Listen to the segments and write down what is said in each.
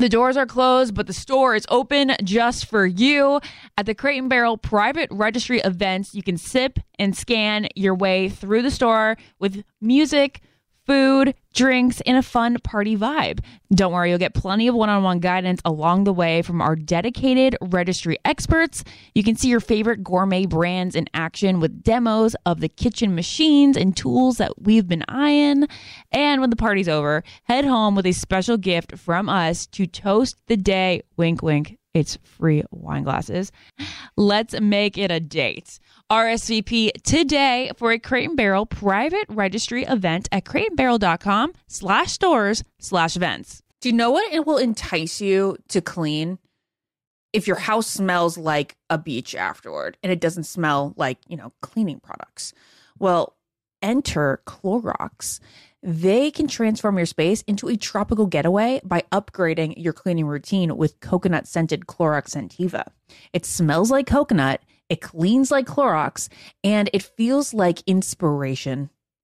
The doors are closed, but the store is open just for you. At the Crate and Barrel private registry events, you can sip and scan your way through the store with music, food, drinks, and a fun party vibe. Don't worry, you'll get plenty of one on one guidance along the way from our dedicated registry experts. You can see your favorite gourmet brands in action with demos of the kitchen machines and tools that we've been eyeing. And when the party's over, head home with a special gift from us to toast the day. Wink, wink. It's free wine glasses. Let's make it a date. RSVP today for a Crate and Barrel private registry event at crateandbarrel.com slash stores slash events. Do you know what it will entice you to clean? If your house smells like a beach afterward and it doesn't smell like, you know, cleaning products. Well, enter Clorox. They can transform your space into a tropical getaway by upgrading your cleaning routine with coconut scented Clorox Scentiva. It smells like coconut it cleans like Clorox and it feels like inspiration.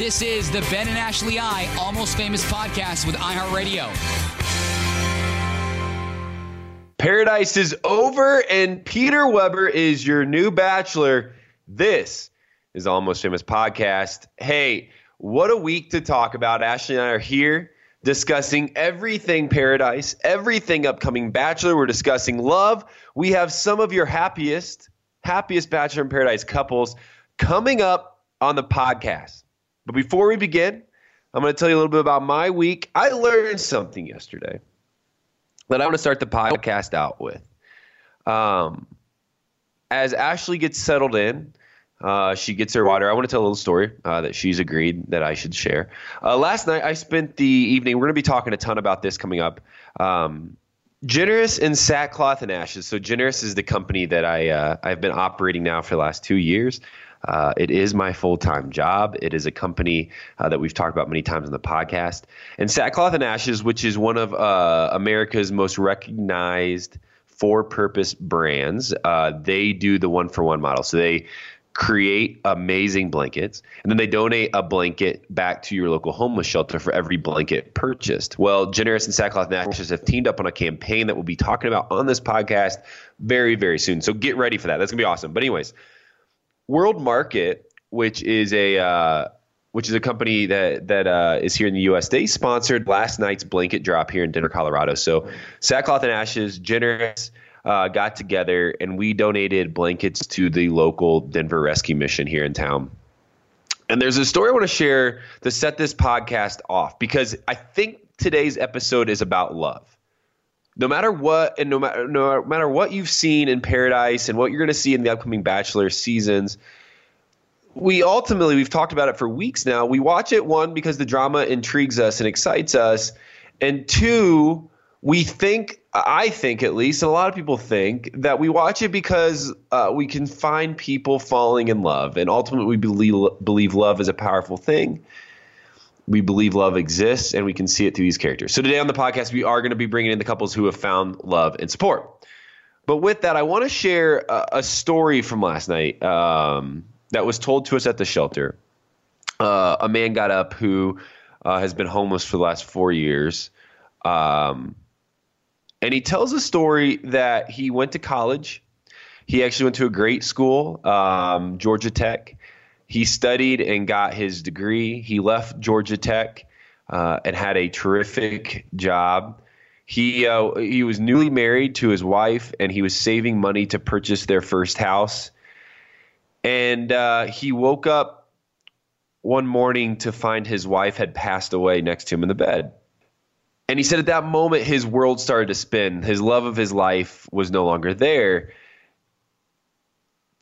This is the Ben and Ashley I Almost Famous podcast with iHeartRadio. Paradise is over, and Peter Weber is your new bachelor. This is Almost Famous podcast. Hey, what a week to talk about. Ashley and I are here discussing everything Paradise, everything upcoming Bachelor. We're discussing love. We have some of your happiest, happiest Bachelor in Paradise couples coming up on the podcast. But before we begin, I'm going to tell you a little bit about my week. I learned something yesterday that I want to start the podcast out with. Um, as Ashley gets settled in, uh, she gets her water. I want to tell a little story uh, that she's agreed that I should share. Uh, last night, I spent the evening. We're going to be talking a ton about this coming up. Um, Generous and Sackcloth and Ashes. So Generous is the company that I uh, I've been operating now for the last two years. Uh, it is my full time job. It is a company uh, that we've talked about many times on the podcast. And Sackcloth and Ashes, which is one of uh, America's most recognized for purpose brands, uh, they do the one for one model. So they create amazing blankets and then they donate a blanket back to your local homeless shelter for every blanket purchased. Well, Generous and Sackcloth and Ashes have teamed up on a campaign that we'll be talking about on this podcast very, very soon. So get ready for that. That's going to be awesome. But, anyways, World Market, which is a uh, which is a company that that uh, is here in the U.S. They sponsored last night's blanket drop here in Denver, Colorado. So Sackcloth and Ashes, generous, uh, got together and we donated blankets to the local Denver Rescue Mission here in town. And there's a story I want to share to set this podcast off because I think today's episode is about love. No matter what, and no matter no matter what you've seen in Paradise and what you're going to see in the upcoming Bachelor seasons, we ultimately we've talked about it for weeks now. We watch it one because the drama intrigues us and excites us, and two, we think I think at least, and a lot of people think that we watch it because uh, we can find people falling in love, and ultimately we believe believe love is a powerful thing. We believe love exists, and we can see it through these characters. So today on the podcast, we are going to be bringing in the couples who have found love and support. But with that, I want to share a, a story from last night. Um, that was told to us at the shelter. Uh, a man got up who uh, has been homeless for the last four years. Um, and he tells a story that he went to college. He actually went to a great school, um, Georgia Tech. He studied and got his degree. He left Georgia Tech uh, and had a terrific job. He uh, he was newly married to his wife, and he was saving money to purchase their first house and uh, he woke up one morning to find his wife had passed away next to him in the bed. And he said at that moment, his world started to spin. His love of his life was no longer there.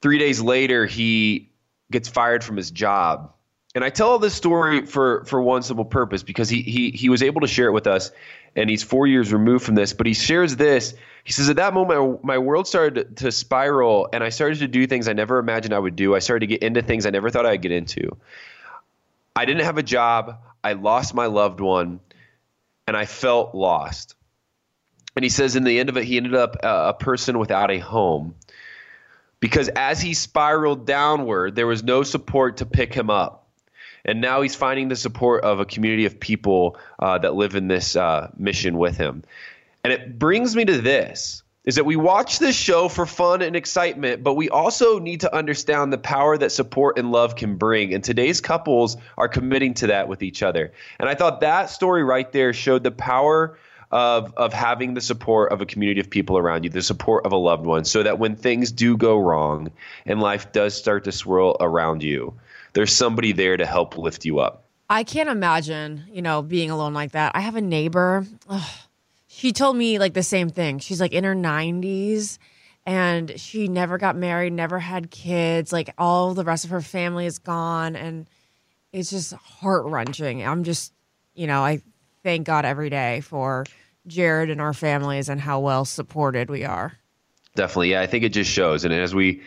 Three days later, he gets fired from his job. And I tell this story for, for one simple purpose because he, he, he was able to share it with us, and he's four years removed from this. But he shares this he says, At that moment, my world started to spiral, and I started to do things I never imagined I would do. I started to get into things I never thought I'd get into. I didn't have a job. I lost my loved one, and I felt lost. And he says, in the end of it, he ended up a, a person without a home because as he spiraled downward, there was no support to pick him up. And now he's finding the support of a community of people uh, that live in this uh, mission with him. And it brings me to this is that we watch this show for fun and excitement, but we also need to understand the power that support and love can bring. And today's couples are committing to that with each other. And I thought that story right there showed the power of of having the support of a community of people around you, the support of a loved one, so that when things do go wrong and life does start to swirl around you, there's somebody there to help lift you up. I can't imagine, you know, being alone like that. I have a neighbor. Ugh she told me like the same thing. She's like in her 90s and she never got married, never had kids. Like all the rest of her family is gone. And it's just heart wrenching. I'm just, you know, I thank God every day for Jared and our families and how well supported we are. Definitely. Yeah. I think it just shows. And as we,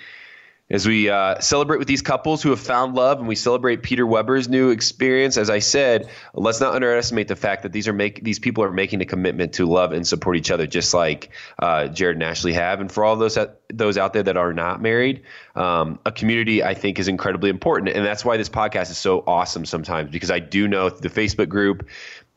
as we uh, celebrate with these couples who have found love and we celebrate Peter Weber's new experience, as I said, let's not underestimate the fact that these are make these people are making a commitment to love and support each other, just like uh, Jared and Ashley have. And for all those those out there that are not married, um, a community I think is incredibly important, and that's why this podcast is so awesome sometimes because I do know the Facebook group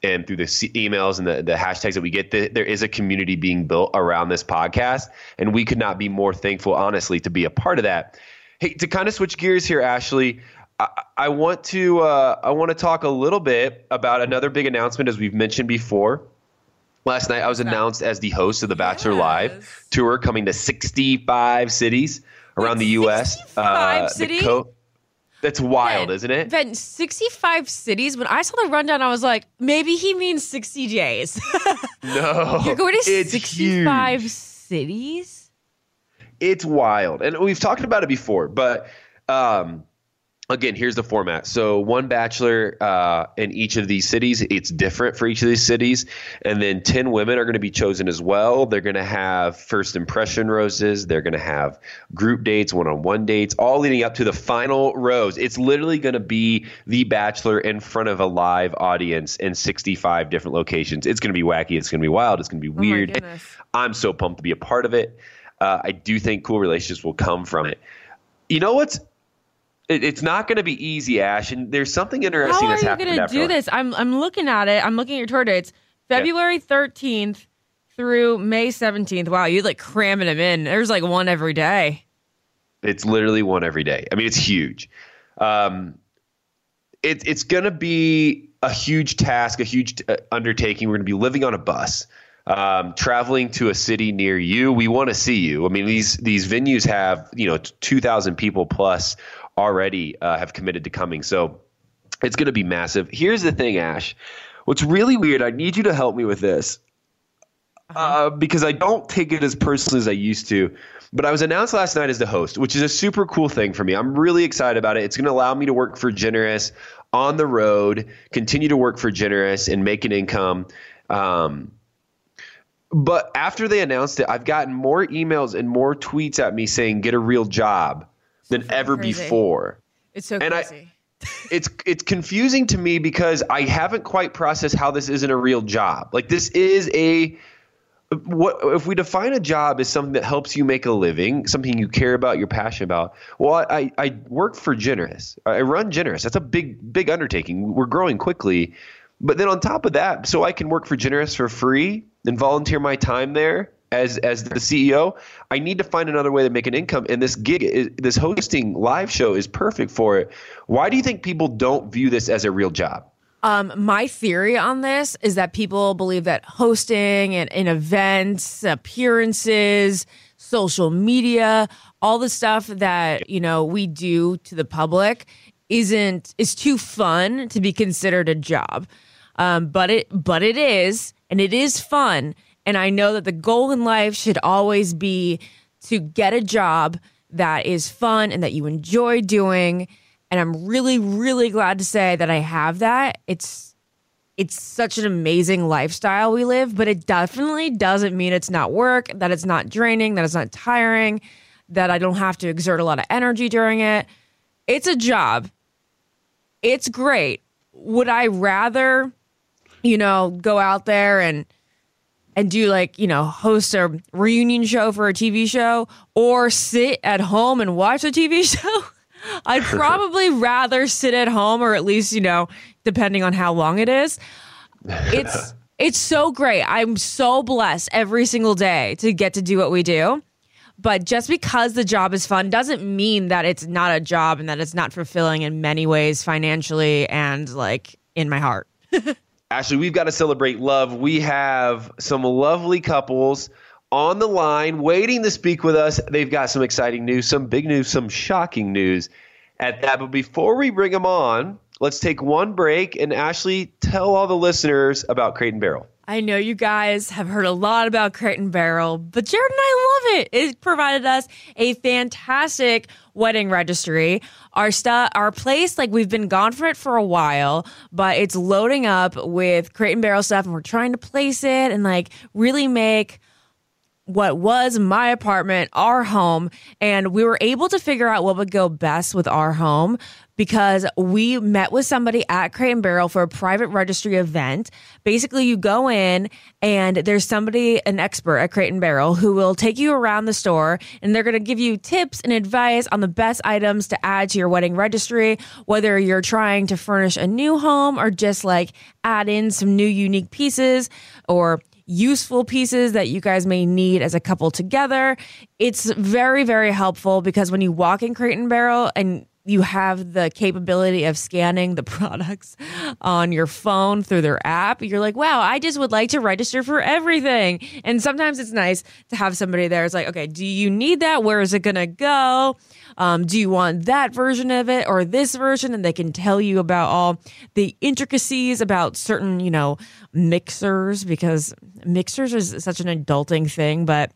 and through the emails and the, the hashtags that we get, the, there is a community being built around this podcast. And we could not be more thankful, honestly, to be a part of that. Hey, to kind of switch gears here, Ashley, I, I want to uh, I want to talk a little bit about another big announcement, as we've mentioned before. Last night, I was announced as the host of the Bachelor yes. Live tour, coming to 65 cities around the U.S. 65 uh, cities. Co- that's wild, ben, isn't it? Ben, 65 cities. When I saw the rundown, I was like, maybe he means 60 days. no. You're going to 65 huge. cities? It's wild. And we've talked about it before, but um, again, here's the format. So one bachelor uh, in each of these cities. It's different for each of these cities, and then ten women are going to be chosen as well. They're going to have first impression roses. They're going to have group dates, one-on-one dates, all leading up to the final rose. It's literally going to be the bachelor in front of a live audience in 65 different locations. It's going to be wacky. It's going to be wild. It's going to be oh weird. Oh I'm so pumped to be a part of it. Uh, I do think cool relationships will come from it. You know what's it, it's not going to be easy, Ash. And there's something interesting How that's happening. How are you going to do this? I'm I'm looking at it. I'm looking at your tour dates. February yeah. 13th through May 17th. Wow, you're like cramming them in. There's like one every day. It's literally one every day. I mean, it's huge. Um, it, it's going to be a huge task, a huge uh, undertaking. We're going to be living on a bus, um, traveling to a city near you. We want to see you. I mean, these these venues have you know two thousand people plus already uh, have committed to coming, so it's going to be massive. Here's the thing, Ash. What's really weird? I need you to help me with this. Uh, because I don't take it as personally as I used to. But I was announced last night as the host, which is a super cool thing for me. I'm really excited about it. It's going to allow me to work for Generous on the road, continue to work for Generous and make an income. Um, but after they announced it, I've gotten more emails and more tweets at me saying get a real job than ever crazy. before. It's so And I- crazy. it's it's confusing to me because I haven't quite processed how this isn't a real job. Like this is a what if we define a job as something that helps you make a living, something you care about, you're passionate about. Well, I I work for Generous. I run Generous. That's a big big undertaking. We're growing quickly. But then on top of that, so I can work for Generous for free and volunteer my time there as as the CEO, I need to find another way to make an income. And this gig, is, this hosting live show, is perfect for it. Why do you think people don't view this as a real job? Um, my theory on this is that people believe that hosting and, and events, appearances, social media, all the stuff that you know we do to the public isn't is too fun to be considered a job. Um, but it but it is, and it is fun. And I know that the goal in life should always be to get a job that is fun and that you enjoy doing. And I'm really, really glad to say that I have that. It's it's such an amazing lifestyle we live, but it definitely doesn't mean it's not work, that it's not draining, that it's not tiring, that I don't have to exert a lot of energy during it. It's a job. It's great. Would I rather, you know, go out there and and do like, you know, host a reunion show for a TV show or sit at home and watch a TV show? I'd probably rather sit at home or at least, you know, depending on how long it is. It's it's so great. I'm so blessed every single day to get to do what we do. But just because the job is fun doesn't mean that it's not a job and that it's not fulfilling in many ways financially and like in my heart. Ashley, we've got to celebrate love. We have some lovely couples on the line waiting to speak with us. They've got some exciting news, some big news, some shocking news at that. But before we bring them on, let's take one break. And Ashley, tell all the listeners about Crate and Barrel. I know you guys have heard a lot about Crate and Barrel, but Jared and I love it. It provided us a fantastic wedding registry. Our stuff, our place, like we've been gone for it for a while, but it's loading up with Crate and Barrel stuff, and we're trying to place it and like really make what was my apartment, our home, and we were able to figure out what would go best with our home because we met with somebody at Crate and Barrel for a private registry event. Basically, you go in and there's somebody, an expert at Crate and Barrel, who will take you around the store and they're going to give you tips and advice on the best items to add to your wedding registry, whether you're trying to furnish a new home or just like add in some new unique pieces or useful pieces that you guys may need as a couple together. It's very, very helpful because when you walk in Crate and Barrel and you have the capability of scanning the products on your phone through their app. You're like, wow, I just would like to register for everything. And sometimes it's nice to have somebody there. It's like, okay, do you need that? Where is it going to go? Um, do you want that version of it or this version? And they can tell you about all the intricacies about certain, you know, mixers because mixers is such an adulting thing, but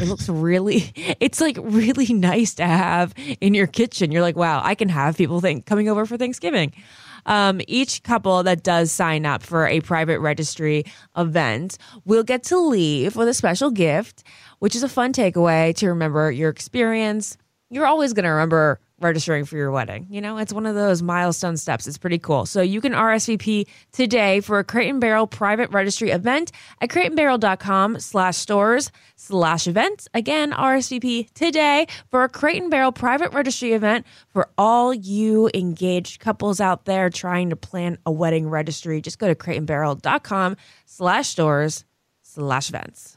it looks really it's like really nice to have in your kitchen. You're like wow i can have people think coming over for thanksgiving. Um, each couple that does sign up for a private registry event will get to leave with a special gift which is a fun takeaway to remember your experience you're always going to remember registering for your wedding. You know, it's one of those milestone steps. It's pretty cool. So you can RSVP today for a Crate and Barrel private registry event at crateandbarrel.com slash stores slash events. Again, RSVP today for a Crate and Barrel private registry event for all you engaged couples out there trying to plan a wedding registry. Just go to crateandbarrel.com slash stores slash events.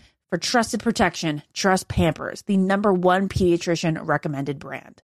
For trusted protection, trust Pampers, the number one pediatrician recommended brand.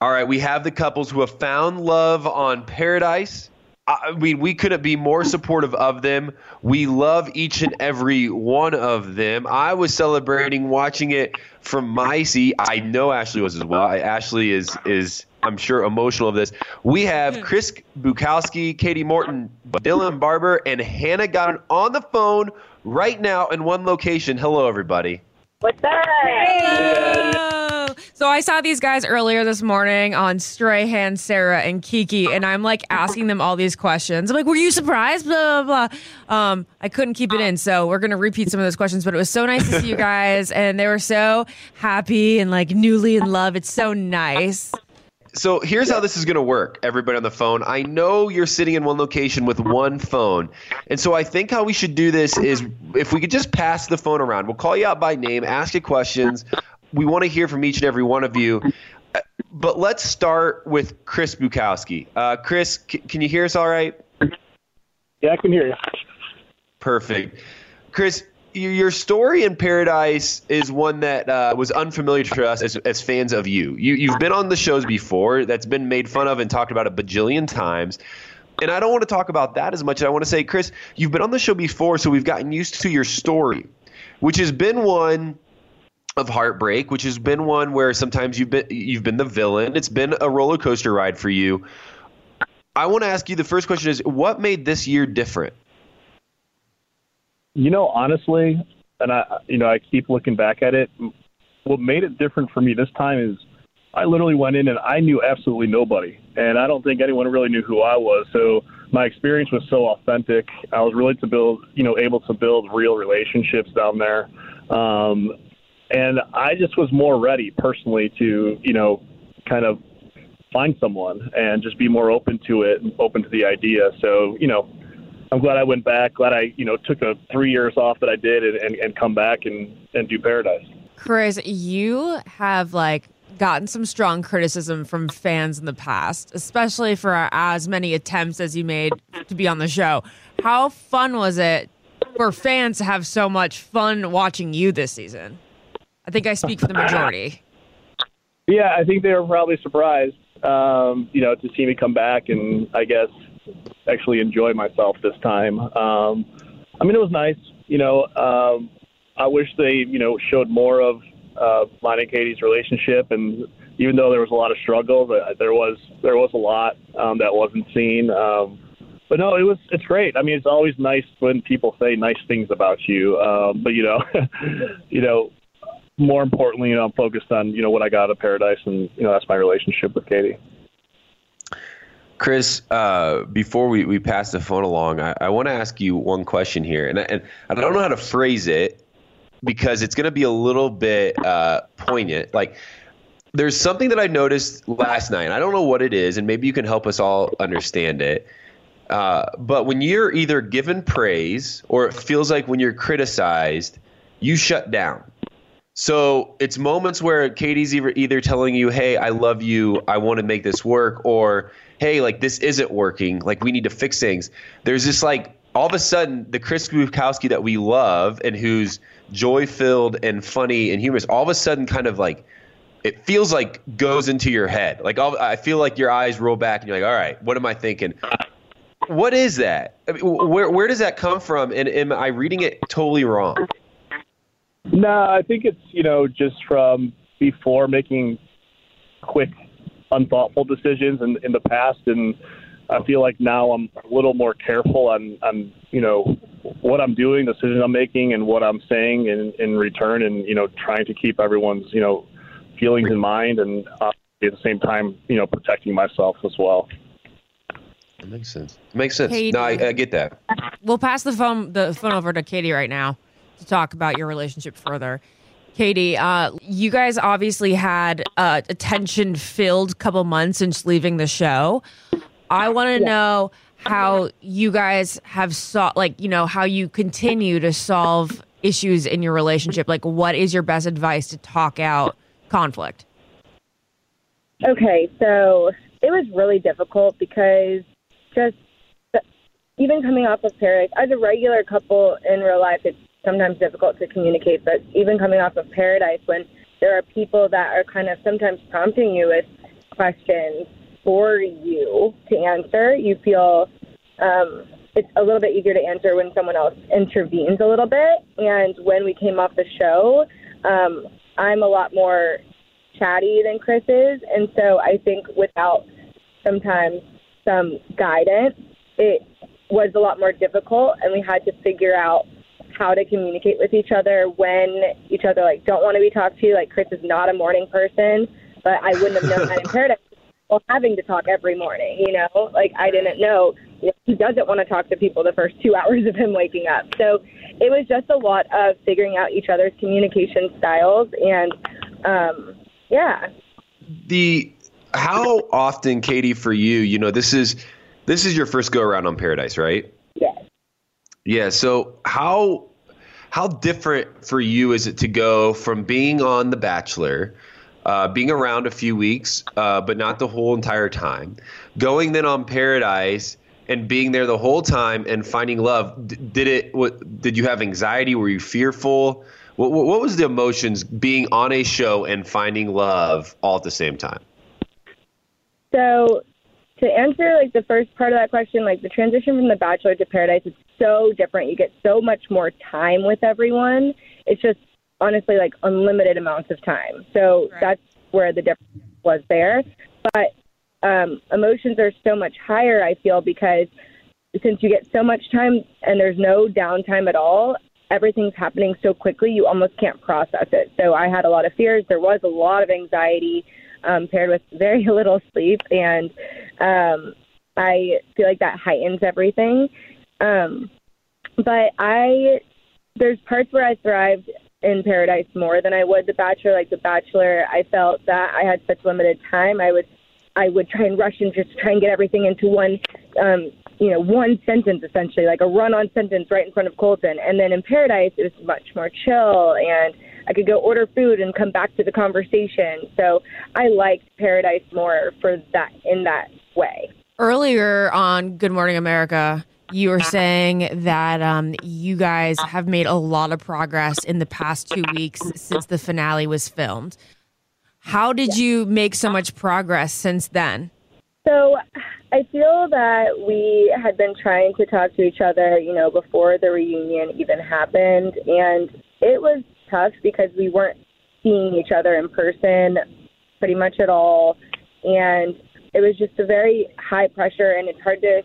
All right, we have the couples who have found love on Paradise. I mean, we couldn't be more supportive of them. We love each and every one of them. I was celebrating watching it from my seat. I know Ashley was as well. Ashley is is I'm sure, emotional of this. We have hmm. Chris Bukowski, Katie Morton, Dylan Barbour, and Hannah Godwin on the phone right now in one location. Hello, everybody. What's up? Hello. So I saw these guys earlier this morning on Strahan, Sara, and Keke, and I'm like asking them all these questions. I'm like, "Were you surprised?" Blah blah blah. Um, I couldn't keep it in, so we're gonna repeat some of those questions. But it was so nice to see you guys, and they were so happy and like newly in love. It's so nice. So here's how this is going to work, everybody on the phone. I know you're sitting in one location with one phone. And so I think how we should do this is if we could just pass the phone around, we'll call you out by name, ask you questions. We want to hear from each and every one of you. But let's start with Chris Bukowski. Uh, Chris, c- can you hear us all right? Yeah, I can hear you. Perfect. Chris, your story in Paradise is one that uh, was unfamiliar to us as, as fans of you. you. You've been on the shows before that's been made fun of and talked about a bajillion times. And I don't want to talk about that as much. I want to say, Chris, you've been on the show before, so we've gotten used to your story, which has been one of heartbreak, which has been one where sometimes you've been you've been the villain. It's been a roller coaster ride for you. I want to ask you the first question is what made this year different? You know, honestly, and I, you know, I keep looking back at it. What made it different for me this time is I literally went in and I knew absolutely nobody, and I don't think anyone really knew who I was. So my experience was so authentic. I was really to build, you know, able to build real relationships down there, um, and I just was more ready personally to, you know, kind of find someone and just be more open to it and open to the idea. So, you know, I'm glad I went back. Glad I, you know, took a three years off that I did and, and, and come back and, and do Paradise. Chris, you have like gotten some strong criticism from fans in the past, especially for as many attempts as you made to be on the show. How fun was it for fans to have so much fun watching you this season? I think I speak for the majority. Yeah, I think they were probably surprised, um, you know, to see me come back and I guess actually enjoy myself this time. Um, I mean, it was nice. You know, um, I wish they, you know, showed more of uh, mine and Katie's relationship, and even though there was a lot of struggle, uh, there was there was a lot um, that wasn't seen. Um, but no, it was it's great. I mean, it's always nice when people say nice things about you. Um, but you know, you know, more importantly, you know, I'm focused on you know what I got out of Paradise, and you know that's my relationship with Katie. Chris, uh, before we, we pass the phone along, I, I want to ask you one question here. And I, and I don't know how to phrase it because it's going to be a little bit uh, poignant. Like, there's something that I noticed last night. I don't know what it is, and maybe you can help us all understand it. Uh, but when you're either given praise or it feels like when you're criticized, you shut down. So it's moments where Katie's either, either telling you, hey, I love you, I want to make this work, or hey, like this isn't working, like we need to fix things. There's this like all of a sudden the Chris Bukowski that we love and who's joy filled and funny and humorous, all of a sudden kind of like it feels like goes into your head. Like all, I feel like your eyes roll back and you're like, all right, what am I thinking? What is that? I mean, where where does that come from? And am I reading it totally wrong? No, I think it's you know just from before making quick, unthoughtful decisions in in the past, and I feel like now I'm a little more careful on on you know what I'm doing, the decisions I'm making, and what I'm saying in in return, and you know trying to keep everyone's you know feelings in mind, and uh, at the same time you know protecting myself as well. That makes sense. Makes sense. Katie. No, I, I get that. We'll pass the phone the phone over to Katie right now to talk about your relationship further. Katie, uh, you guys obviously had uh, a tension filled couple months since leaving the show. I want to know how you guys have saw like you know how you continue to solve issues in your relationship. Like, what is your best advice to talk out conflict? Okay, so it was really difficult because just even coming off of Paradise, as a regular couple in real life, it's sometimes difficult to communicate. But even coming off of Paradise, when there are people that are kind of sometimes prompting you with questions for you to answer, you feel um, it's a little bit easier to answer when someone else intervenes a little bit. And when we came off the show, um, I'm a lot more chatty than Chris is, and so I think without sometimes some guidance, it was a lot more difficult, and we had to figure out how to communicate with each other when each other like don't want to be talked to. Like Chris is not a morning person, but I wouldn't have known that in Paradise. Well, having to talk every morning, you know, like I didn't know you know, he doesn't want to talk to people the first two hours of him waking up. So it was just a lot of figuring out each other's communication styles, and um, yeah. The how often, Katie, for you, you know, this is this is your first go around on Paradise, right? Yeah. So how how different for you is it to go from being on The Bachelor, uh, being around a few weeks, uh, but not the whole entire time, going then on Paradise and being there the whole time and finding love? D- did it? What did you have anxiety? Were you fearful? What, what was the emotions being on a show and finding love all at the same time? So to answer like the first part of that question, like the transition from The Bachelor to Paradise is so different. You get so much more time with everyone. It's just honestly like unlimited amounts of time. So right. that's where the difference was there. But um, emotions are so much higher, I feel, because since you get so much time and there's no downtime at all, everything's happening so quickly, you almost can't process it. So I had a lot of fears. There was a lot of anxiety um, paired with very little sleep, and um, I feel like that heightens everything. Um, but I, there's parts where I thrived in Paradise more than I would The Bachelor. Like The Bachelor, I felt that I had such limited time. I would, I would try and rush and just try and get everything into one, um, you know, one sentence essentially, like a run-on sentence right in front of Colton. And then in Paradise, it was much more chill and I could go order food and come back to the conversation. So I liked Paradise more for that in that way. Earlier on Good Morning America, you were saying that um, you guys have made a lot of progress in the past two weeks since the finale was filmed. How did you make so much progress since then? So I feel that we had been trying to talk to each other, you know, before the reunion even happened. And it was tough because we weren't seeing each other in person pretty much at all. And it was just a very high pressure, and it's hard to.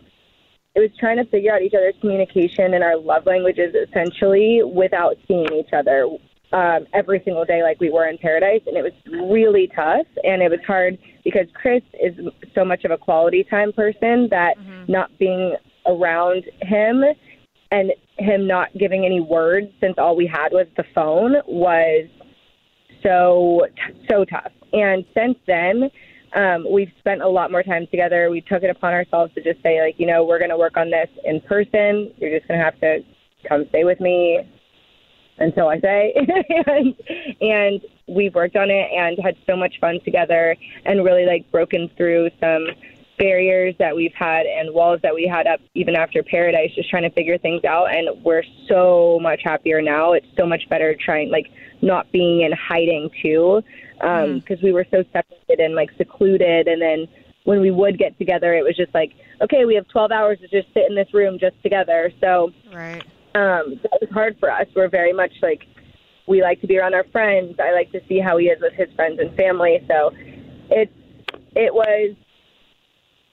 It was trying to figure out each other's communication and our love languages essentially without seeing each other um, every single day like we were in paradise. And it was really tough, and it was hard because Chris is so much of a quality time person that mm-hmm. not being around him and him not giving any words since all we had was the phone was so so tough. And since then, um, we've spent a lot more time together. We took it upon ourselves to just say, like, you know, we're going to work on this in person. You're just going to have to come stay with me until I say. and, and we've worked on it and had so much fun together and really like broken through some barriers that we've had and walls that we had up even after paradise just trying to figure things out and we're so much happier now it's so much better trying like not being in hiding too because um, mm. we were so separated and like secluded. And then when we would get together it was just like okay we have 12 hours to just sit in this room just together. So right. um that was hard for us. We're very much like we like to be around our friends. I like to see how he is with his friends and family. So it, it was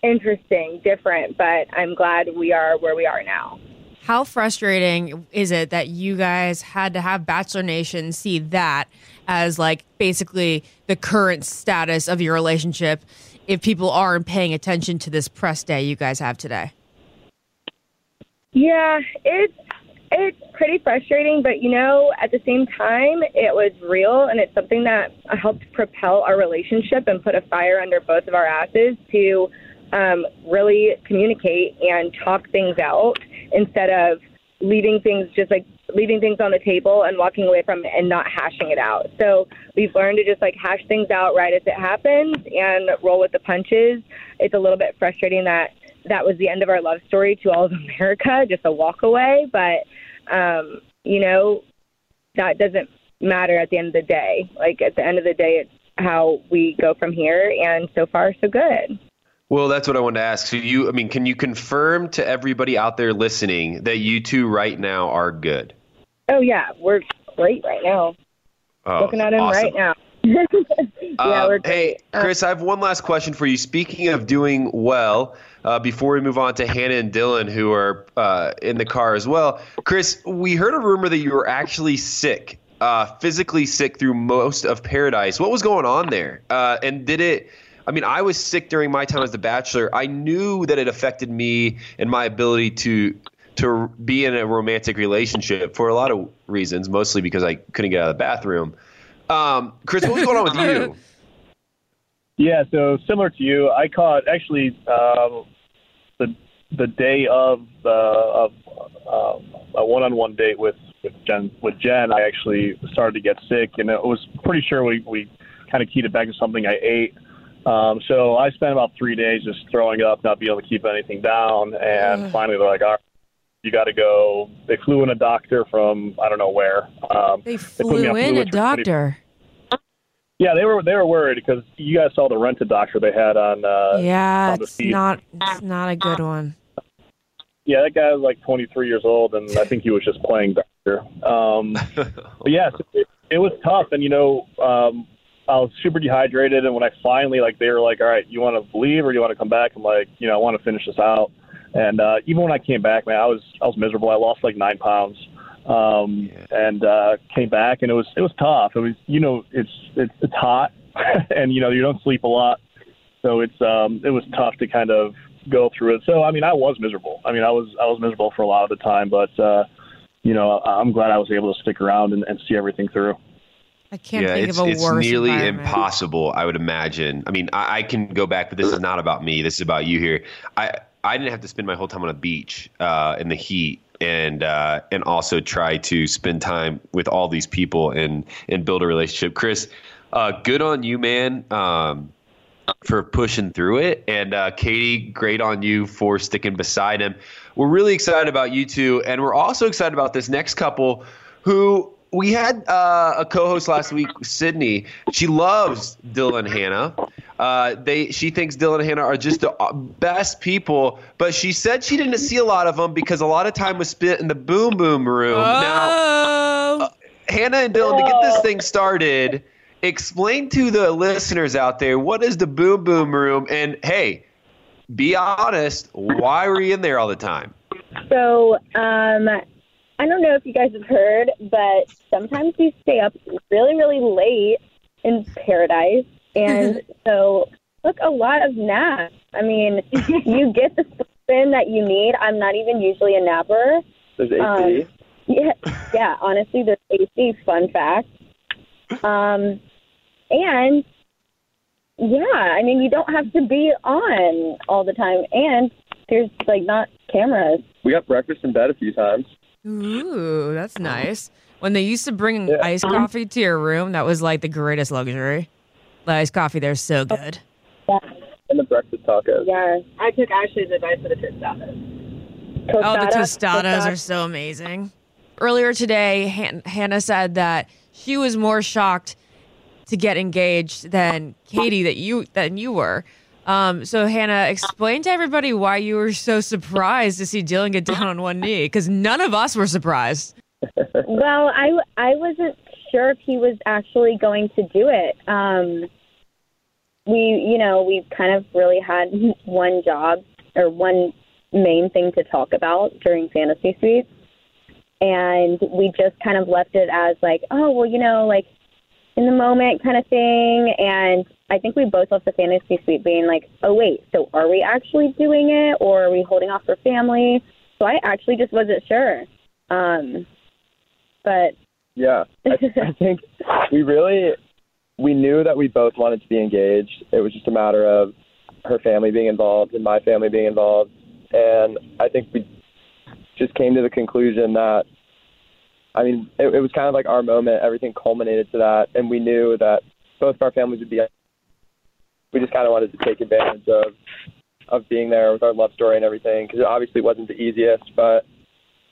interesting, different, but I'm glad we are where we are now. How frustrating is it that you guys had to have Bachelor Nation see that as like basically the current status of your relationship if people aren't paying attention to this press day you guys have today? Yeah, it's it's pretty frustrating, but you know, at the same time, it was real and it's something that helped propel our relationship and put a fire under both of our asses to um, really communicate and talk things out instead of leaving things just like leaving things on the table and walking away from it and not hashing it out. So we've learned to just like hash things out right as it happens and roll with the punches. It's a little bit frustrating that that was the end of our love story to all of America, just a walk away. But um, you know, that doesn't matter at the end of the day. Like at the end of the day, it's how we go from here. And so far, so good. Well, that's what I wanted to ask. So you, I mean, can you confirm to everybody out there listening that you two right now are good? Oh yeah, we're great right now. Oh, Looking at him awesome. right now. yeah, Um, we're hey, great. Uh, Chris, I have one last question for you. Speaking of doing well, uh, before we move on to Hannah and Dylan, who are uh, in the car as well, Chris, we heard a rumor that you were actually sick, uh, physically sick through most of Paradise. What was going on there? Uh, and did it? I mean, I was sick during my time as The Bachelor. I knew that it affected me and my ability to to be in a romantic relationship for a lot of reasons, mostly because I couldn't get out of the bathroom. Um, Chris, what was going on with you? Yeah, so similar to you, I caught actually um, the the day of the of um, a one-on-one date with with Jen. With Jen, I actually started to get sick, and it was pretty sure we we kind of keyed it back to something I ate. Um, so I spent about three days just throwing up, not being able to keep anything down, and finally they're like, "All right, you got to go." They flew in a doctor from I don't know where. Um, They put me flew on in a fluids for 20 doctor. Yeah, they were they were worried because you guys saw the rented doctor they had on. Uh, Yeah, on the it's feed. not. It's not a good one. Yeah, that guy was like 23 years old, and I think he was just playing doctor. Um, but yeah, it, it was tough, and you know, um, I was super dehydrated, and when I finally like, they were like, "All right, you want to leave or you want to come back?" I'm like, you know, I want to finish this out. And uh, even when I came back, man, I was I was miserable. I lost like nine pounds, um, and uh, came back, and it was it was tough. It was you know, it's it's it's hot, and you know, you don't sleep a lot, so it's um it was tough to kind of go through it. So I mean, I was miserable. I mean, I was I was miserable for a lot of the time, but uh, you know, I'm glad I was able to stick around and, and see everything through. I can't yeah, think it's, of a it's worse nearly impossible. I would imagine. I mean, I, I can go back, but this is not about me. This is about you here. I I didn't have to spend my whole time on a beach uh, in the heat, and uh, and also try to spend time with all these people and and build a relationship. Chris, uh, good on you, man. Um, for pushing through it. And uh, Katie, great on you for sticking beside him. We're really excited about you two, and we're also excited about this next couple who we had uh, a co-host last week, Sydney. She loves Dylan Hannah. Uh, they she thinks Dylan and Hannah are just the uh, best people, but she said she didn't see a lot of them because a lot of time was spent in the boom boom room. Now, uh, Hannah and Dylan, to get this thing started, explain to the listeners out there what is the boom boom room, and hey, be honest, why were you in there all the time? So, um, I don't know if you guys have heard, but sometimes we stay up really, really late in paradise, and so took a lot of naps. I mean, you get the spin that you need. I'm not even usually a napper. There's AC. Um, yeah, yeah. Honestly, there's AC. Fun fact. Um, and yeah, I mean, you don't have to be on all the time, and there's like not cameras. we got breakfast in bed a few times. Ooh, that's nice. When they used to bring iced coffee to your room, that was like the greatest luxury. The iced coffee there's so good. And the breakfast tacos. Yeah. I took Ashley's advice for the tostadas. Oh, the Tostada- tostadas are so amazing. Earlier today, Han- Hannah said that she was more shocked to get engaged than Katie that you than you were. Um, so Hannah, explain to everybody why you were so surprised to see Dylan get down on one knee because none of us were surprised. Well, I I wasn't sure if he was actually going to do it. Um, we, you know, we kind of really had one job or one main thing to talk about during fantasy suites, and we just kind of left it as like, oh, well, you know, like in the moment kind of thing. And I think we both left the fantasy suite being like, oh, wait, so are we actually doing it or are we holding off for family? So I actually just wasn't sure. Um, but Yeah, I, I think we really we knew that we both wanted to be engaged. It was just a matter of her family being involved and my family being involved, and I think we just came to the conclusion that I mean it, it was kind of like our moment. Everything culminated to that, and we knew that both of our families would be. We just kind of wanted to take advantage of of being there with our love story and everything because it obviously wasn't the easiest, but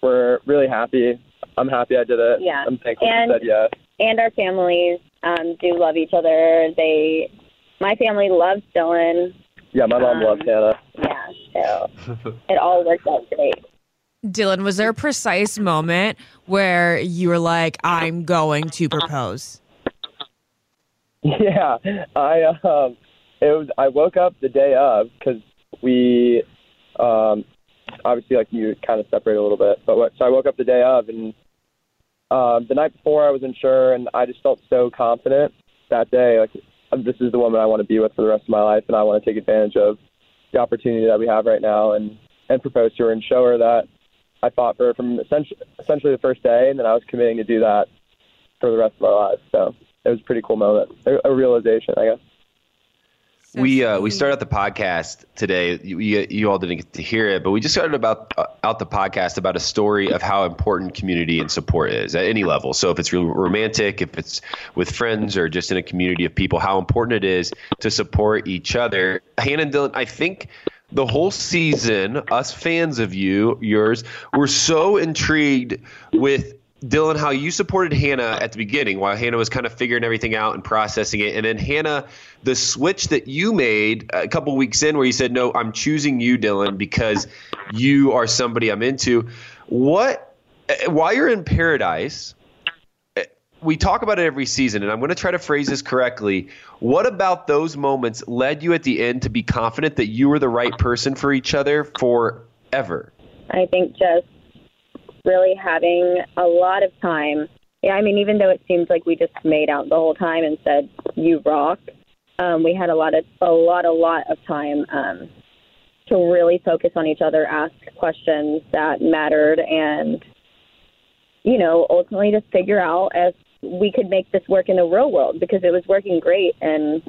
we're really happy. I'm happy I did it. Yeah. I'm thankful And- you said yes. and our families um, do love each other. They, my family loves Dylan. Yeah, my mom Um, loves Hannah. Yeah, so it all worked out great. Dylan, was there a precise moment where you were like, I'm going to propose? Yeah, I um, it was. I woke up the day of because we, um, obviously like you kind of separate a little bit, but what, so I woke up the day of and um, the night before I was unsure and I just felt so confident that day. Like this is the woman I want to be with for the rest of my life, and I want to take advantage of the opportunity that we have right now and and propose to her and show her that I fought for her from essentially essentially the first day, and then I was committing to do that for the rest of our lives. So it was a pretty cool moment, a, a realization, I guess. We uh, we started out the podcast today. You, you, you all didn't get to hear it, but we just started about uh, out the podcast about a story of how important community and support is at any level. So if it's real romantic, if it's with friends, or just in a community of people, how important it is to support each other. Hannah and Dylan, I think the whole season, us fans of you, yours, were so intrigued with Dylan, how you supported Hannah oh. at the beginning while Hannah was kind of figuring everything out and processing it. And then Hannah, the switch that you made a couple weeks in where you said, No, I'm choosing you, Dylan, because you are somebody I'm into. What, eh, while you're in paradise, eh, we talk about it every season, and I'm going to try to phrase this correctly. What about those moments led you at the end to be confident that you were the right person for each other forever? I think just really having a lot of time. Yeah, I mean, even though it seems like we just made out the whole time and said "you rock," um, we had a lot of a lot a lot of time um, to really focus on each other, ask questions that mattered, and you know, ultimately to figure out if we could make this work in the real world because it was working great in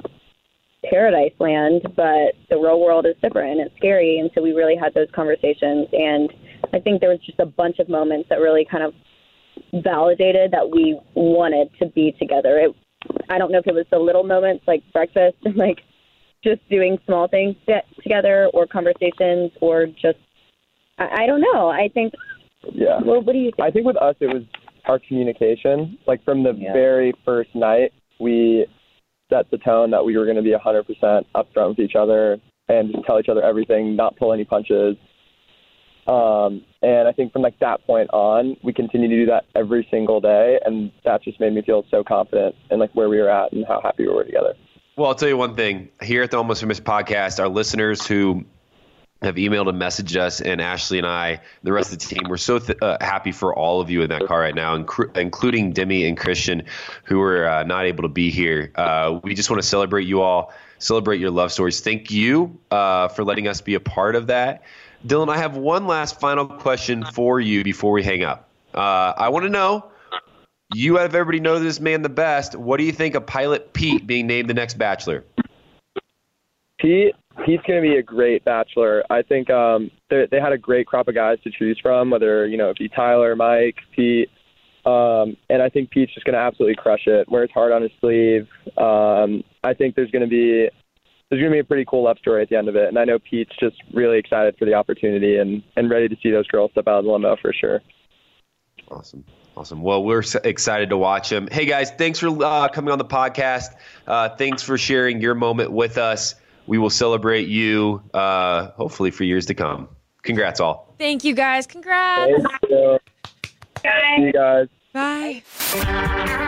paradise land, but the real world is different and it's scary. And so we really had those conversations. And I think there was just a bunch of moments that really kind of validated that we wanted to be together. It, I don't know if it was the little moments like breakfast and like just doing small things together or conversations or just, I, I don't know. I think, yeah. Well, what do you think? I think with us, it was our communication. Like from the yeah. very first night, we set the tone that we were going to be 100% upfront with each other and just tell each other everything, not pull any punches. Um, and I think from like that point on, we continue to do that every single day, and that just made me feel so confident in like where we were at and how happy we were together. Well, I'll tell you one thing. Here at the Almost Famous podcast, our listeners who have emailed and messaged us, and Ashley and I, the rest of the team, we're so th- uh, happy for all of you in that car right now, inc- including Demi and Christian, who are uh, not able to be here. Uh, we just want to celebrate you all, celebrate your love stories. Thank you uh, for letting us be a part of that. Dylan, I have one last final question for you before we hang up. Uh, I want to know. You have everybody know this man the best. What do you think of Pilot Pete being named the next Bachelor? Pete he's going to be a great bachelor. I think um, they they had a great crop of guys to choose from, whether you know it be Tyler, Mike, Pete, um, and I think Pete's just going to absolutely crush it. Wears hard on his sleeve. Um, I think there's going to be there's going to be a pretty cool love story at the end of it, and I know Pete's just really excited for the opportunity and and ready to see those girls step out of the limo for sure. Awesome. Awesome. Well, we're excited to watch him. Hey, guys, thanks for uh, coming on the podcast. Uh, thanks for sharing your moment with us we will celebrate you uh, hopefully for years to come. Congrats, all. Thank you, guys. Congrats. Thank you. Bye. See you guys. Bye.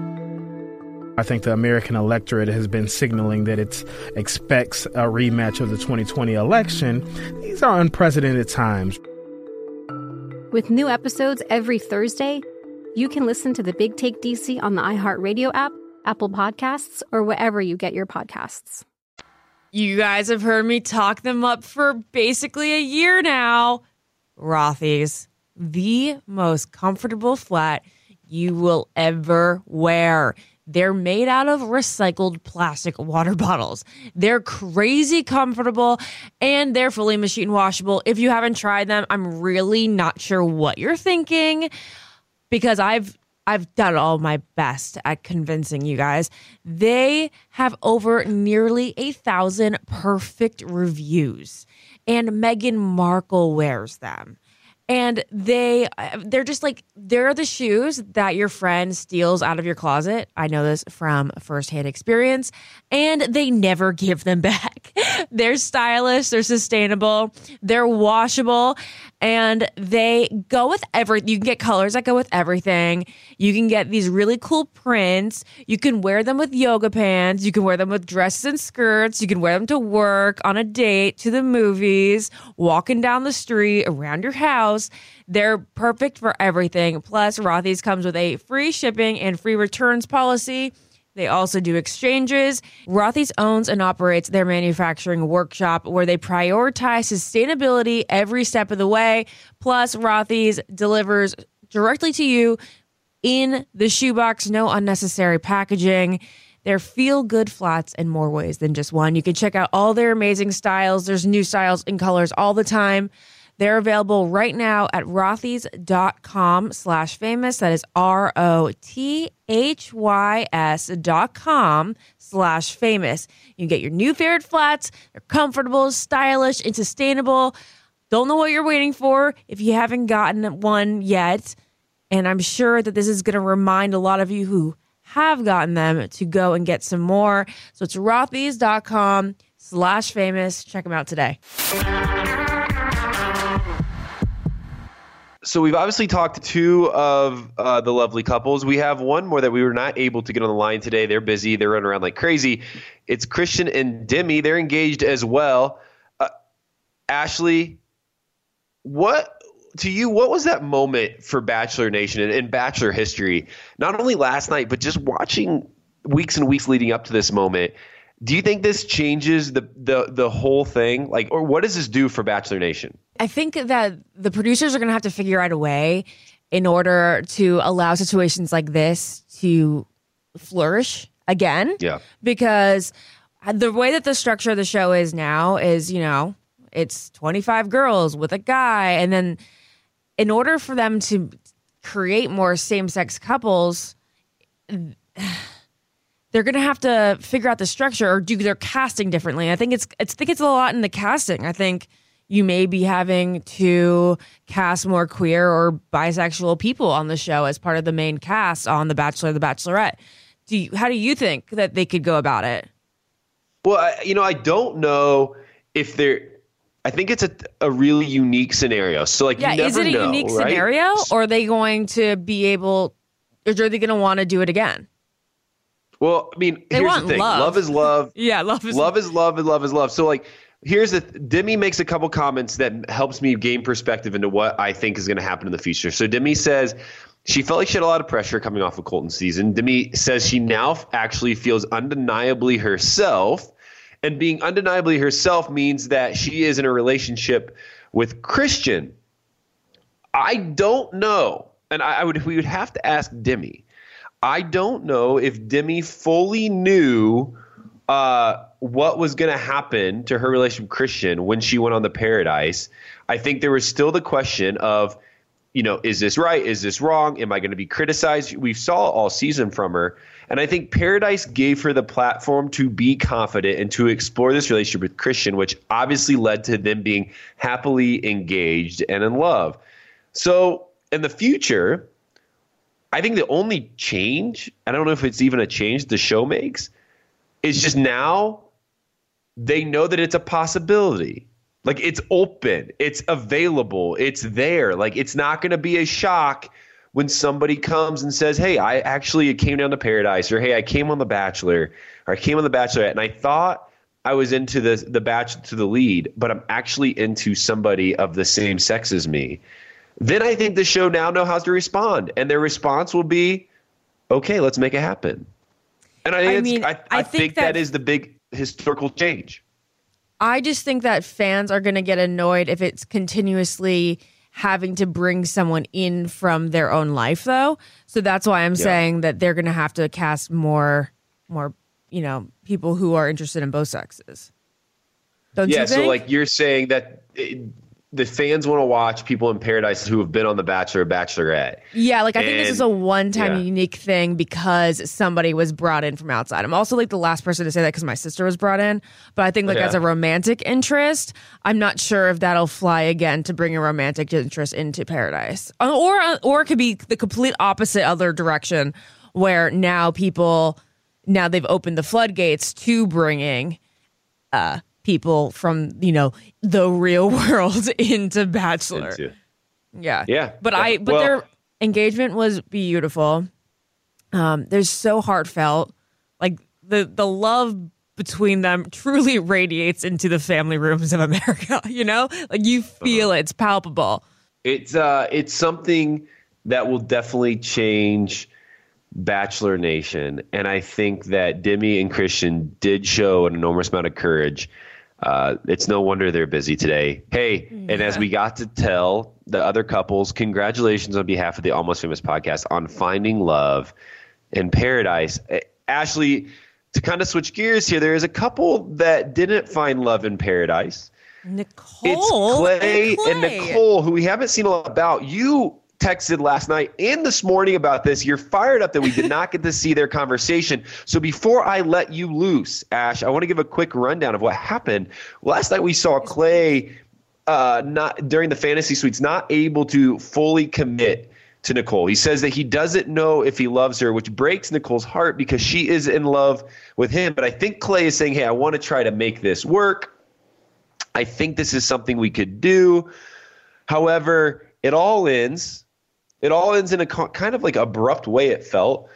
I think the American electorate has been signaling that it expects a rematch of the 2020 election. These are unprecedented times. With new episodes every Thursday, you can listen to the Big Take DC on the iHeartRadio app, Apple Podcasts, or wherever you get your podcasts. You guys have heard me talk them up for basically a year now. Rothy's, the most comfortable flat you will ever wear. They're made out of recycled plastic water bottles. They're crazy comfortable and they're fully machine washable. If you haven't tried them, I'm really not sure what you're thinking because I've I've done all my best at convincing you guys. They have over nearly a thousand perfect reviews, and Meghan Markle wears them. And they they're just like they're the shoes that your friend steals out of your closet. I know this from firsthand experience, and they never give them back. they're stylish, they're sustainable, they're washable, and they go with everything. You can get colors that go with everything. You can get these really cool prints. You can wear them with yoga pants. You can wear them with dresses and skirts. You can wear them to work, on a date, to the movies, walking down the street, around your house. They're perfect for everything. Plus, Rothy's comes with a free shipping and free returns policy. They also do exchanges. Rothy's owns and operates their manufacturing workshop where they prioritize sustainability every step of the way. Plus, Rothy's delivers directly to you in the shoebox, no unnecessary packaging. They're feel good flats in more ways than just one. You can check out all their amazing styles. There's new styles and colors all the time. They're available right now at rothys.com slash famous. That is R O T H Y S dot com slash famous. You can get your new favorite flats. They're comfortable, stylish, and sustainable. Don't know what you're waiting for if you haven't gotten one yet. And I'm sure that this is going to remind a lot of you who have gotten them to go and get some more. So it's rothys.com slash famous. Check them out today. So we've obviously talked to two of uh, the lovely couples. We have one more that we were not able to get on the line today. They're busy. They're running around like crazy. It's Christian and Demi. They're engaged as well. Uh, Ashley, what to you? What was that moment for Bachelor Nation and, and Bachelor history? Not only last night, but just watching weeks and weeks leading up to this moment. Do you think this changes the the the whole thing? Like, or what does this do for Bachelor Nation? I think that the producers are going to have to figure out a way in order to allow situations like this to flourish again. Yeah. Because the way that the structure of the show is now is, you know, it's 25 girls with a guy. And then in order for them to create more same sex couples, they're going to have to figure out the structure or do their casting differently. I think it's, it's I think it's a lot in the casting. I think you may be having to cast more queer or bisexual people on the show as part of the main cast on The Bachelor, The Bachelorette. Do you, how do you think that they could go about it? Well, I, you know, I don't know if they're. I think it's a, a really unique scenario. So, like, yeah, is it a know, unique right? scenario, or are they going to be able, or are they going to want to do it again? Well, I mean, They here's the thing: love. love is love. Yeah, love is love, love is love and love is love. So like here's the Demi makes a couple comments that helps me gain perspective into what I think is going to happen in the future. So Demi says she felt like she had a lot of pressure coming off of Colton's season. Demi says she now actually feels undeniably herself, and being undeniably herself means that she is in a relationship with Christian. I don't know, and I, I would we would have to ask Demi. I don't know if Demi fully knew uh, what was going to happen to her relationship with Christian when she went on the Paradise. I think there was still the question of, you know, is this right? Is this wrong? Am I going to be criticized? We saw all season from her. And I think Paradise gave her the platform to be confident and to explore this relationship with Christian, which obviously led to them being happily engaged and in love. So in the future, I think the only change, I don't know if it's even a change the show makes, is just now they know that it's a possibility. Like it's open, it's available, it's there. Like it's not going to be a shock when somebody comes and says, "Hey, I actually came down to Paradise," or "Hey, I came on The Bachelor," or "I came on The Bachelorette," and I thought I was into the the Bachelor to the lead, but I'm actually into somebody of the same sex as me. Then I think the show now know how to respond, and their response will be, "Okay, let's make it happen." And I think I mean, I, I I, think think that- that is the big historical change. I just think that fans are going to get annoyed if it's continuously having to bring someone in from their own life though. So that's why I'm Yeah. saying that they're going to have to cast more more, you know, people who are interested in both sexes. Don't yeah, you think? so like you're saying that it, the fans want to watch people in Paradise who have been on The Bachelor or Bachelorette. Yeah, like I think this is a one-time yeah. unique thing because somebody was brought in from outside. I'm also like the last person to say that because my sister was brought in. But I think like Yeah. as a romantic interest, I'm not sure if that'll fly again to bring a romantic interest into Paradise, Uh, or or it could be the complete opposite other direction, where now people now they've opened the floodgates to bringing uh people from you know the real world into Bachelor. Into- Yeah. Yeah. But Yeah. I but Well- their engagement was beautiful. Um, they're so heartfelt. Like the the love between them truly radiates into the family rooms of America, you know? Like you feel it, it's palpable. It's uh it's something that will definitely change Bachelor Nation. And I think that Demi and Christian did show an enormous amount of courage. Uh, it's no wonder they're busy today. Hey, and as we got to tell the other couples, congratulations on behalf of the Almost Famous podcast on finding love in paradise. Uh, Ashley, to kind of switch gears here, there is a couple that didn't find love in paradise. Nicole. It's Clay and and, Nicole, who we haven't seen a lot about. You texted last night and this morning about this. You're fired up that we did not get to see their conversation. So before I let you loose, Ash, I want to give a quick rundown of what happened. Last night we saw Clay uh, not during the fantasy suites, not able to fully commit to Nicole. He says that he doesn't know if he loves her, which breaks Nicole's heart because she is in love with him. But I think Clay is saying, "Hey, I want to try to make this work. I think this is something we could do." However, it all ends. It all ends in a co- kind of like abrupt way. It felt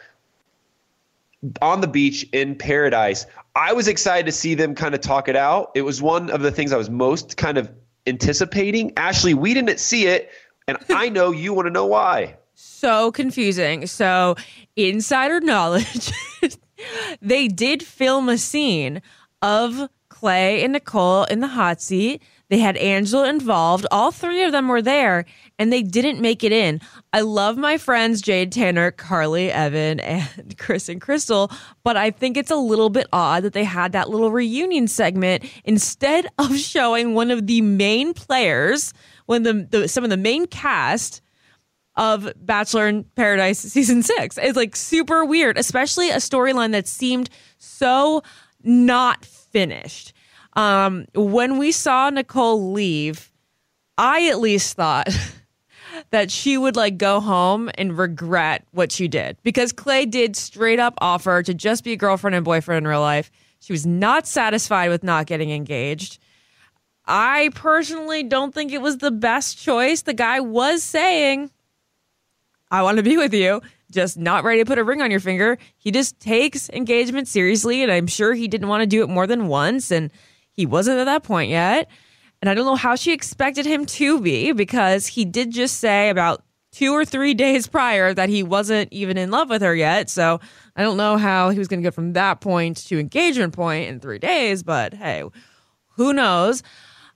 on the beach in paradise. I was excited to see them kind of talk it out. It was one of the things I was most kind of anticipating. Ashley, we didn't see it, and I know you want to know why. so confusing. So, insider knowledge, they did film a scene of Clay and Nicole in the hot seat. They had Angela involved. All three of them were there, and they didn't make it in. I love my friends Jade Tanner, Carly, Evan, and Chris and Krystal, but I think it's a little bit odd that they had that little reunion segment instead of showing one of the main players, when the, the some of the main cast of Bachelor in Paradise season six. It's like super weird, especially a storyline that seemed so not finished. Um, when we saw Nicole leave, I at least thought that she would like go home and regret what she did because Clay did straight up offer to just be a girlfriend and boyfriend in real life. She was not satisfied with not getting engaged. I personally don't think it was the best choice. The guy was saying, I want to be with you, just not ready to put a ring on your finger. He just takes engagement seriously, and I'm sure he didn't want to do it more than once, and he wasn't at that point yet. And I don't know how she expected him to be because he did just say about two or three days prior that he wasn't even in love with her yet. So I don't know how he was going to go from that point to engagement point in three days, but hey, who knows?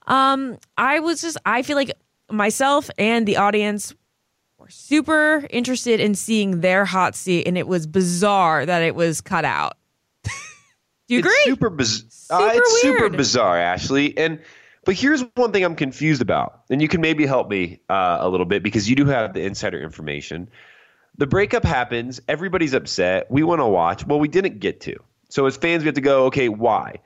Um, I was just, I feel like myself and the audience were super interested in seeing their hot seat, and it was bizarre that it was cut out. Do you It's agree? Super, biz- uh, it's super bizarre, Ashley. And but here's one thing I'm confused about, and you can maybe help me uh, a little bit because you do have the insider information. The breakup happens. Everybody's upset. We want to watch. Well, we didn't get to. So as fans, we have to go. Okay, why?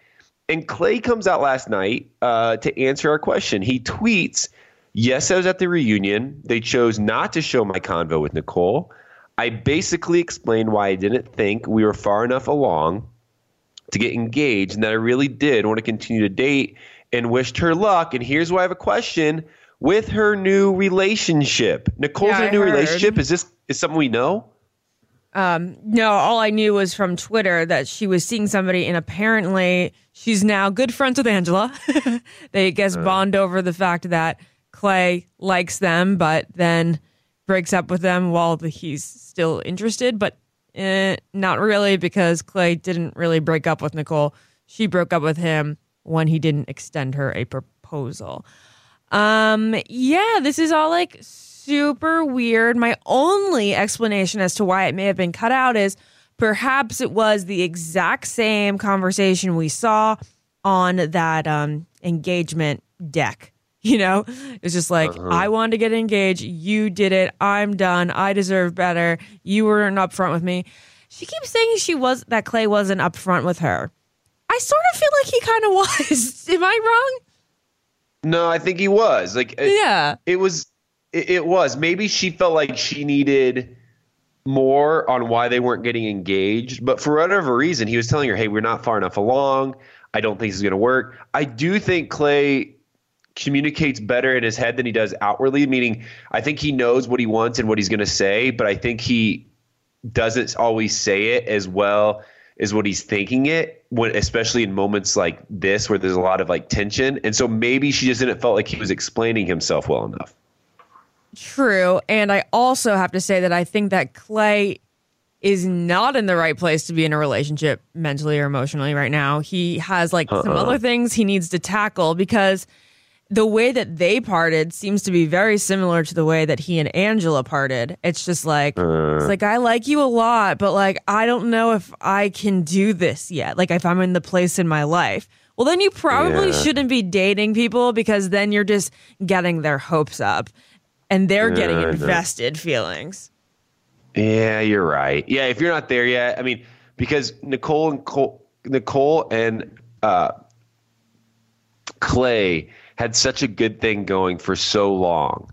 And Clay comes out last night uh, to answer our question. He tweets, "Yes, I was at the reunion. They chose not to show my convo with Nicole. I basically explained why I didn't think we were far enough along to get engaged and that I really did want to continue to date and wished her luck. And here's why I have a question with her new relationship. Nicole's Yeah, in a new heard. relationship. Is this is something we know? Um, no, all I knew was from Twitter that she was seeing somebody, and apparently she's now good friends with Angela. they I guess bond over the fact that Clay likes them, but then breaks up with them while the, he's still interested. But eh, not really, because Clay didn't really break up with Nicole. She broke up with him when he didn't extend her a proposal. Um, yeah, this is all like super weird. My only explanation as to why it may have been cut out is perhaps it was the exact same conversation we saw on that um engagement deck. You know, it's just like Uh-huh. I wanted to get engaged, you did it, I'm done, I deserve better. You weren't upfront with me. She keeps saying she was that Clay wasn't upfront with her. I sort of feel like he kind of was. Am I wrong? No, I think he was. Like it- Yeah. It was it, it was. Maybe she felt like she needed more on why they weren't getting engaged, but for whatever reason, he was telling her, "Hey, we're not far enough along. I don't think this is going to work. I do think Clay communicates better in his head than he does outwardly, meaning I think he knows what he wants and what he's going to say, but I think he doesn't always say it as well as what he's thinking it when especially in moments like this where there's a lot of like tension and so maybe she just didn't felt like he was explaining himself well enough True. And I also have to say that I think that Clay is not in the right place to be in a relationship mentally or emotionally right now. He has like some Uh-uh. other things he needs to tackle because the way that they parted seems to be very similar to the way that he and Angela parted. It's just like Uh. it's like I like you a lot, but like I don't know if I can do this yet. Like if I'm in the place in my life. Well, then you probably Yeah. shouldn't be dating people because then you're just getting their hopes up and they're getting Yeah, know. invested feelings. yeah you're right yeah if you're not there yet i mean because nicole and Cole, nicole and uh, clay had such a good thing going for so long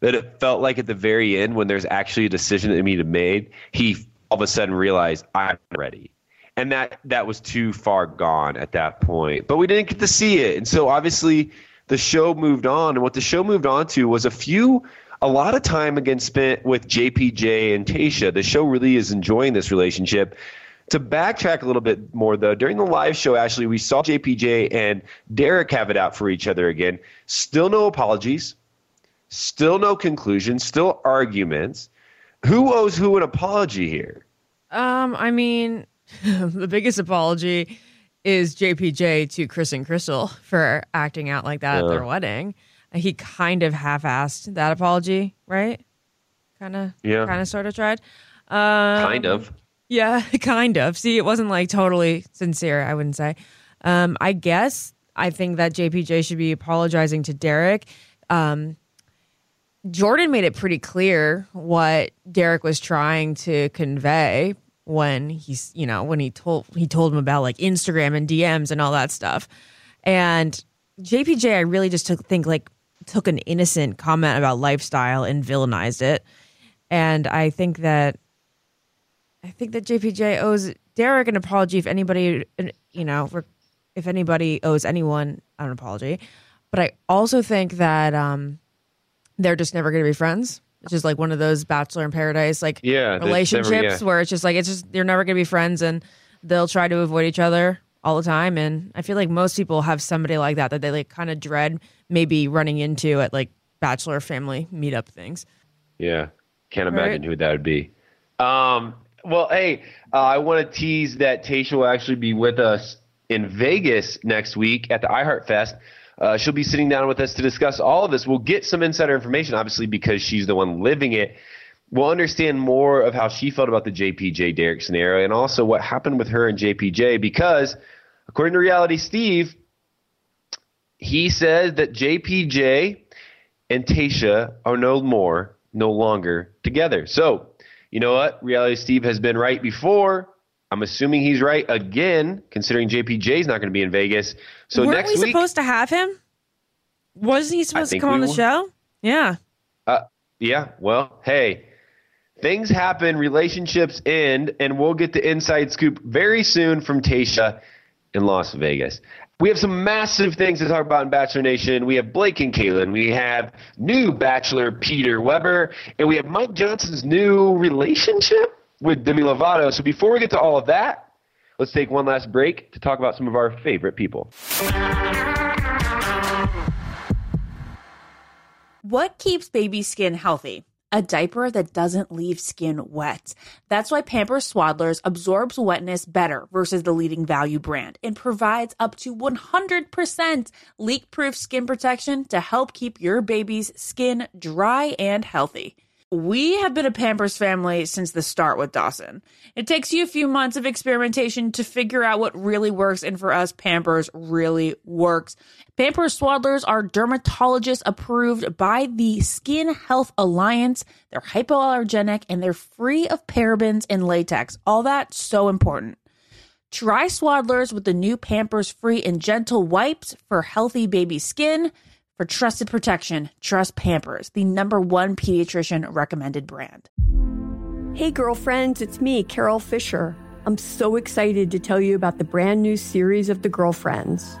that it felt like at the very end when there's actually a decision that needed made he all of a sudden realized i'm ready. And that that was too far gone at that point. But we didn't get to see it. And so obviously the show moved on. And what the show moved on to was a few a lot of time again spent with jpj and tasha. The show really is enjoying this relationship to backtrack a little bit more though during the live show actually we saw jpj and derek have it out for each other again still no apologies still no conclusion still arguments who owes who an apology here Um, I mean, the biggest apology is JPJ to Chris and Krystal for acting out like that at their wedding. He kind of half-assed that apology, right? Kind of, Yeah. kind of, sort of tried. Um, kind of Yeah, kind of. See, it wasn't like totally sincere, I wouldn't say. Um, I guess I think that JPJ should be apologizing to Derek. Um, Jordan made it pretty clear what Derek was trying to convey when he's, you know, when he told he told him about like Instagram and DMs and all that stuff. And JPJ, I really just took think like took an innocent comment about lifestyle and villainized it. And I think that I think that JPJ owes Derek an apology if anybody, you know, if anybody owes anyone an apology. But I also think that um, they're just never going to be friends. It's just like one of those Bachelor in Paradise like Yeah, there's never- relationships yeah. where it's just like it's just you're never going to be friends and they'll try to avoid each other all the time. And I feel like most people have somebody like that that they like kind of dread maybe running into at like Bachelor family meetup things. Yeah, can't Right. imagine who that would be. Um, well, hey, uh, I want to tease that Tasha will actually be with us in Vegas next week at the iHeart Fest. Uh, she'll be sitting down with us to discuss all of this. We'll get some insider information, obviously, because she's the one living it. We'll understand more of how she felt about the JPJ Derek scenario and also what happened with her and JPJ because, according to Reality Steve, he says that JPJ and Tasha are no more, no longer together. So, you know what? Reality Steve has been right before. I'm assuming he's right again, considering JPJ's not going to be in Vegas. So Weren't next we week, supposed to have him? Wasn't he supposed to come on the were. show? Yeah. Uh, yeah, well, hey, things happen, relationships end, and we'll get the inside scoop very soon from Tasha in Las Vegas. We have some massive things to talk about in Bachelor Nation. We have Blake and Caelynn. We have new Bachelor Peter Weber, and we have Mike Johnson's new relationship with Demi Lovato. So before we get to all of that, let's take one last break to talk about some of our favorite people. What keeps baby skin healthy? A diaper that doesn't leave skin wet. That's why Pampers Swaddlers absorbs wetness better versus the leading value brand and provides up to 100% leak proof skin protection to help keep your baby's skin dry and healthy. We have been a Pampers family since the start with Dawson. It takes you a few months of experimentation to figure out what really works, and for us, Pampers really works. Pampers Swaddlers are dermatologist approved by the Skin Health Alliance. They're hypoallergenic and they're free of parabens and latex. All that so important. Try Swaddlers with the new Pampers free and gentle wipes for healthy baby skin. For trusted protection, trust Pampers, the number one pediatrician recommended brand. Hey, girlfriends, it's me, Carol Fisher. I'm so excited to tell you about the brand new series of The Girlfriends.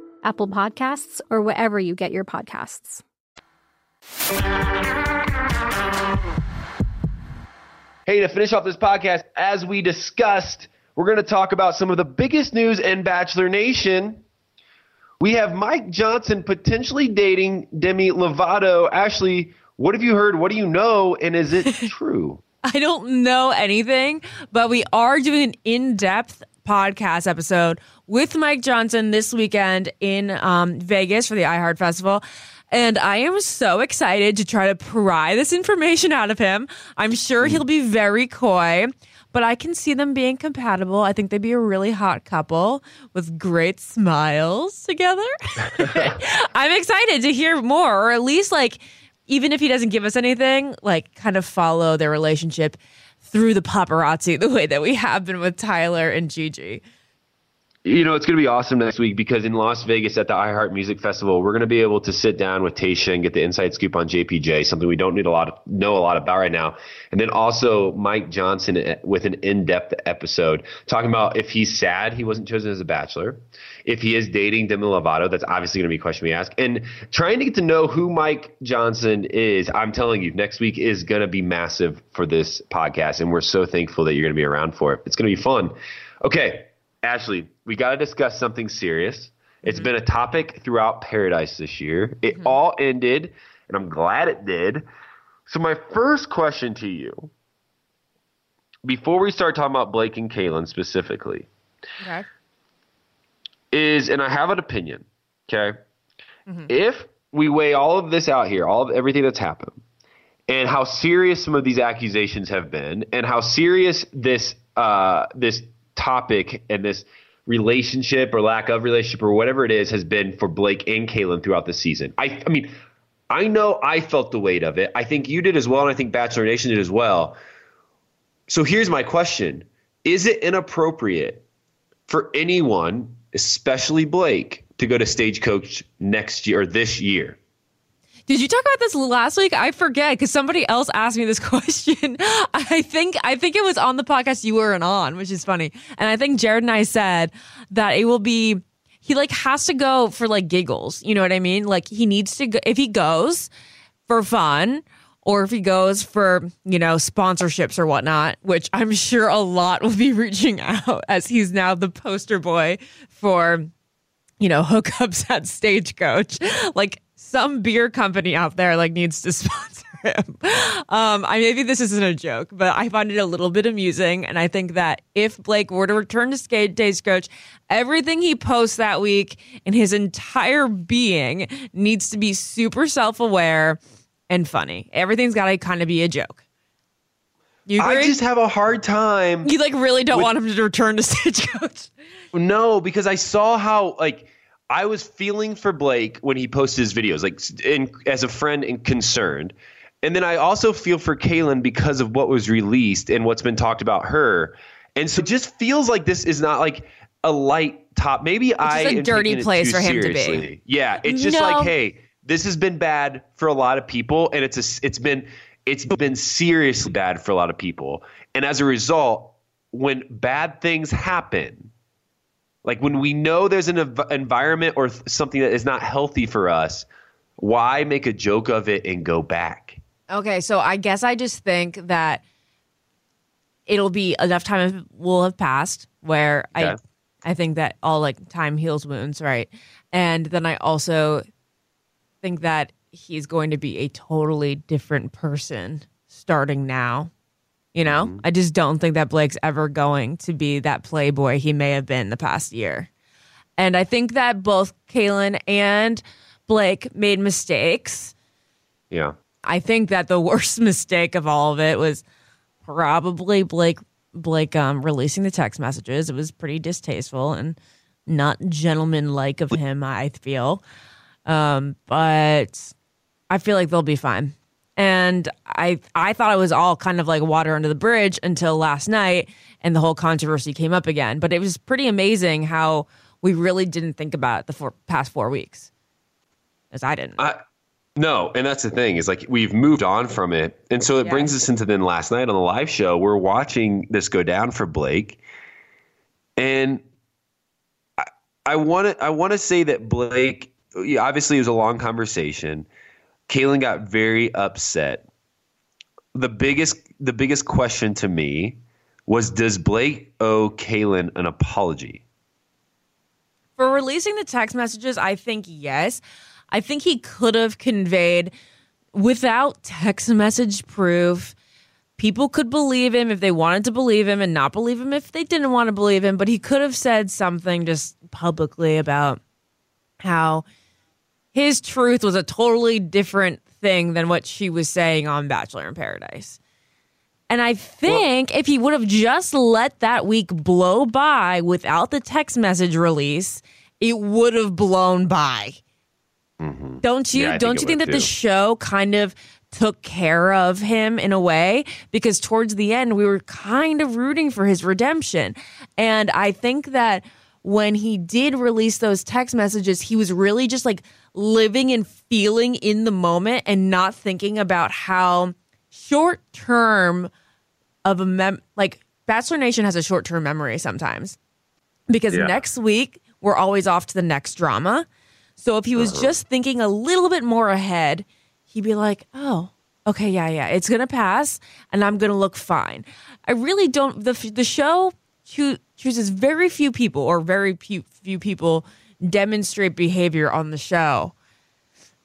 Apple Podcasts, or wherever you get your podcasts. Hey, to finish off this podcast, as we discussed, we're going to talk about some of the biggest news in Bachelor Nation. We have Mike Johnson potentially dating Demi Lovato. Ashley, what have you heard? What do you know? And is it true? I don't know anything, but we are doing an in depth podcast episode with Mike Johnson this weekend in um, Vegas for the iHeart Festival. And I am so excited to try to pry this information out of him. I'm sure he'll be very coy. but I can see them being compatible. I think they'd be a really hot couple with great smiles together. I'm excited to hear more, or at least like, even if he doesn't give us anything, like kind of follow their relationship through the paparazzi the way that we have been with Tyler and Gigi. You know, it's going to be awesome next week because in Las Vegas at the iHeart Music Festival, we're going to be able to sit down with Tayshia and get the inside scoop on JPJ, something we don't need a lot of, know a lot about right now. And then also Mike Johnson eh, with an in-depth episode talking about if he's sad he wasn't chosen as a bachelor, if he is dating Demi Lovato, that's obviously going to be a question we ask, and trying to get to know who Mike Johnson is. I'm telling you, next week is going to be massive for this podcast, and we're so thankful that you're going to be around for it. It's going to be fun. Okay. Ashley, we got to discuss something serious. It's mm-hmm. been a topic throughout Paradise this year. It mm-hmm. all ended, and I'm glad it did. So, my first question to you, before we start talking about Blake and Caelynn specifically, okay. is, and I have an opinion, okay? Mm-hmm. If we weigh all of this out here, all of everything that's happened, and how serious some of these accusations have been, and how serious this uh, this topic and this relationship or lack of relationship or whatever it is has been for Blake and Caelynn throughout the season. I, I mean, I know I felt the weight of it. I think you did as well, and I think Bachelor Nation did as well. So here's my question Is it inappropriate for anyone, especially Blake, to go to Stagecoach next year or this year? Did you talk about this last week? I forget because somebody else asked me this question. I think I think it was on the podcast you weren't on, which is funny. And I think Jared and I said that it will be he like has to go for like giggles. You know what I mean? Like he needs to go if he goes for fun or if he goes for, you know, sponsorships or whatnot, which I'm sure a lot will be reaching out as he's now the poster boy for, you know, hookups at Stagecoach. Like some beer company out there like needs to sponsor him. Um, I maybe this isn't a joke, but I find it a little bit amusing, and I think that if Blake were to return to skate days coach, everything he posts that week in his entire being needs to be super self-aware and funny. Everything's got to kind of be a joke. You agree? I just have a hard time. You like really don't with, want him to return to Stagecoach. No, because I saw how like I was feeling for Blake when he posted his videos, like in, as a friend and concerned. And then I also feel for Caelynn because of what was released and what's been talked about her. And so it just feels like this is not like a light top. Maybe it's I a dirty place for him seriously. to be. Yeah, it's just no. like, hey, this has been bad for a lot of people, and it's a, it's been it's been seriously bad for a lot of people. And as a result, when bad things happen, like when we know there's an environment or th- something that is not healthy for us, why make a joke of it and go back? Okay, so I guess I just think that it'll be enough time will have passed where okay. I I think that all like time heals wounds, right? And then I also think that he's going to be a totally different person starting now you know, mm-hmm. I just don't think that Blake's ever going to be that playboy he may have been the past year. And I think that both Caelynn and Blake made mistakes. Yeah. I think that the worst mistake of all of it was probably Blake Blake um, releasing the text messages. It was pretty distasteful and not gentlemanlike of him, I feel. Um, but I feel like they'll be fine. And I I thought it was all kind of like water under the bridge until last night and the whole controversy came up again. But it was pretty amazing how we really didn't think about it the four, past four weeks, as I didn't. I, no, and that's the thing is like we've moved on from it, and so it yes. brings us into then last night on the live show we're watching this go down for Blake, and I want to I want to say that Blake obviously it was a long conversation. Caelynn got very upset. The biggest the biggest question to me was does Blake owe Caelynn an apology? For releasing the text messages, I think yes. I think he could have conveyed without text message proof. People could believe him if they wanted to believe him and not believe him if they didn't want to believe him, but he could have said something just publicly about how his truth was a totally different thing than what she was saying on Bachelor in Paradise. And I think if he would have just let that week blow by without the text message release, it would have blown by. Mm-hmm. Don't you Yeah, think don't it you think that the show kind of took care of him in a way because towards the end we were kind of rooting for his redemption. And I think that when he did release those text messages, he was really just like living and feeling in the moment and not thinking about how short term of a mem like Bachelor Nation has a short term memory sometimes because Yeah. next week we're always off to the next drama. So if he was Uh-huh. just thinking a little bit more ahead, he'd be like, "Oh, okay, yeah, yeah, it's gonna pass, and I'm gonna look fine." I really don't. the The show choo- chooses very few people, or very few few people demonstrate behavior on the show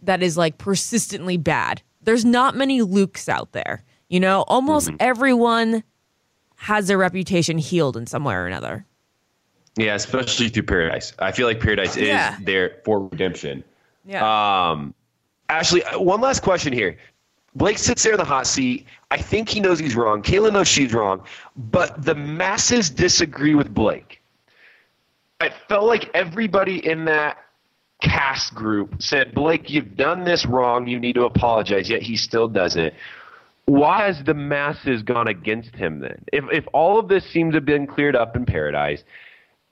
that is like persistently bad. There's not many Lukes out there. You know, almost Mm-hmm. everyone has their reputation healed in some way or another. Yeah, especially through Paradise. I feel like Paradise is Yeah. there for redemption. Yeah. Um, Ashley, uh, one last question here. Blake sits there in the hot seat. I think he knows he's wrong. Caelynn knows she's wrong, but the masses disagree with Blake. I felt like everybody in that cast group said, Blake, you've done this wrong. You need to apologize. Yet he still doesn't. Why has the masses gone against him then? If, if all of this seems to have been cleared up in Paradise,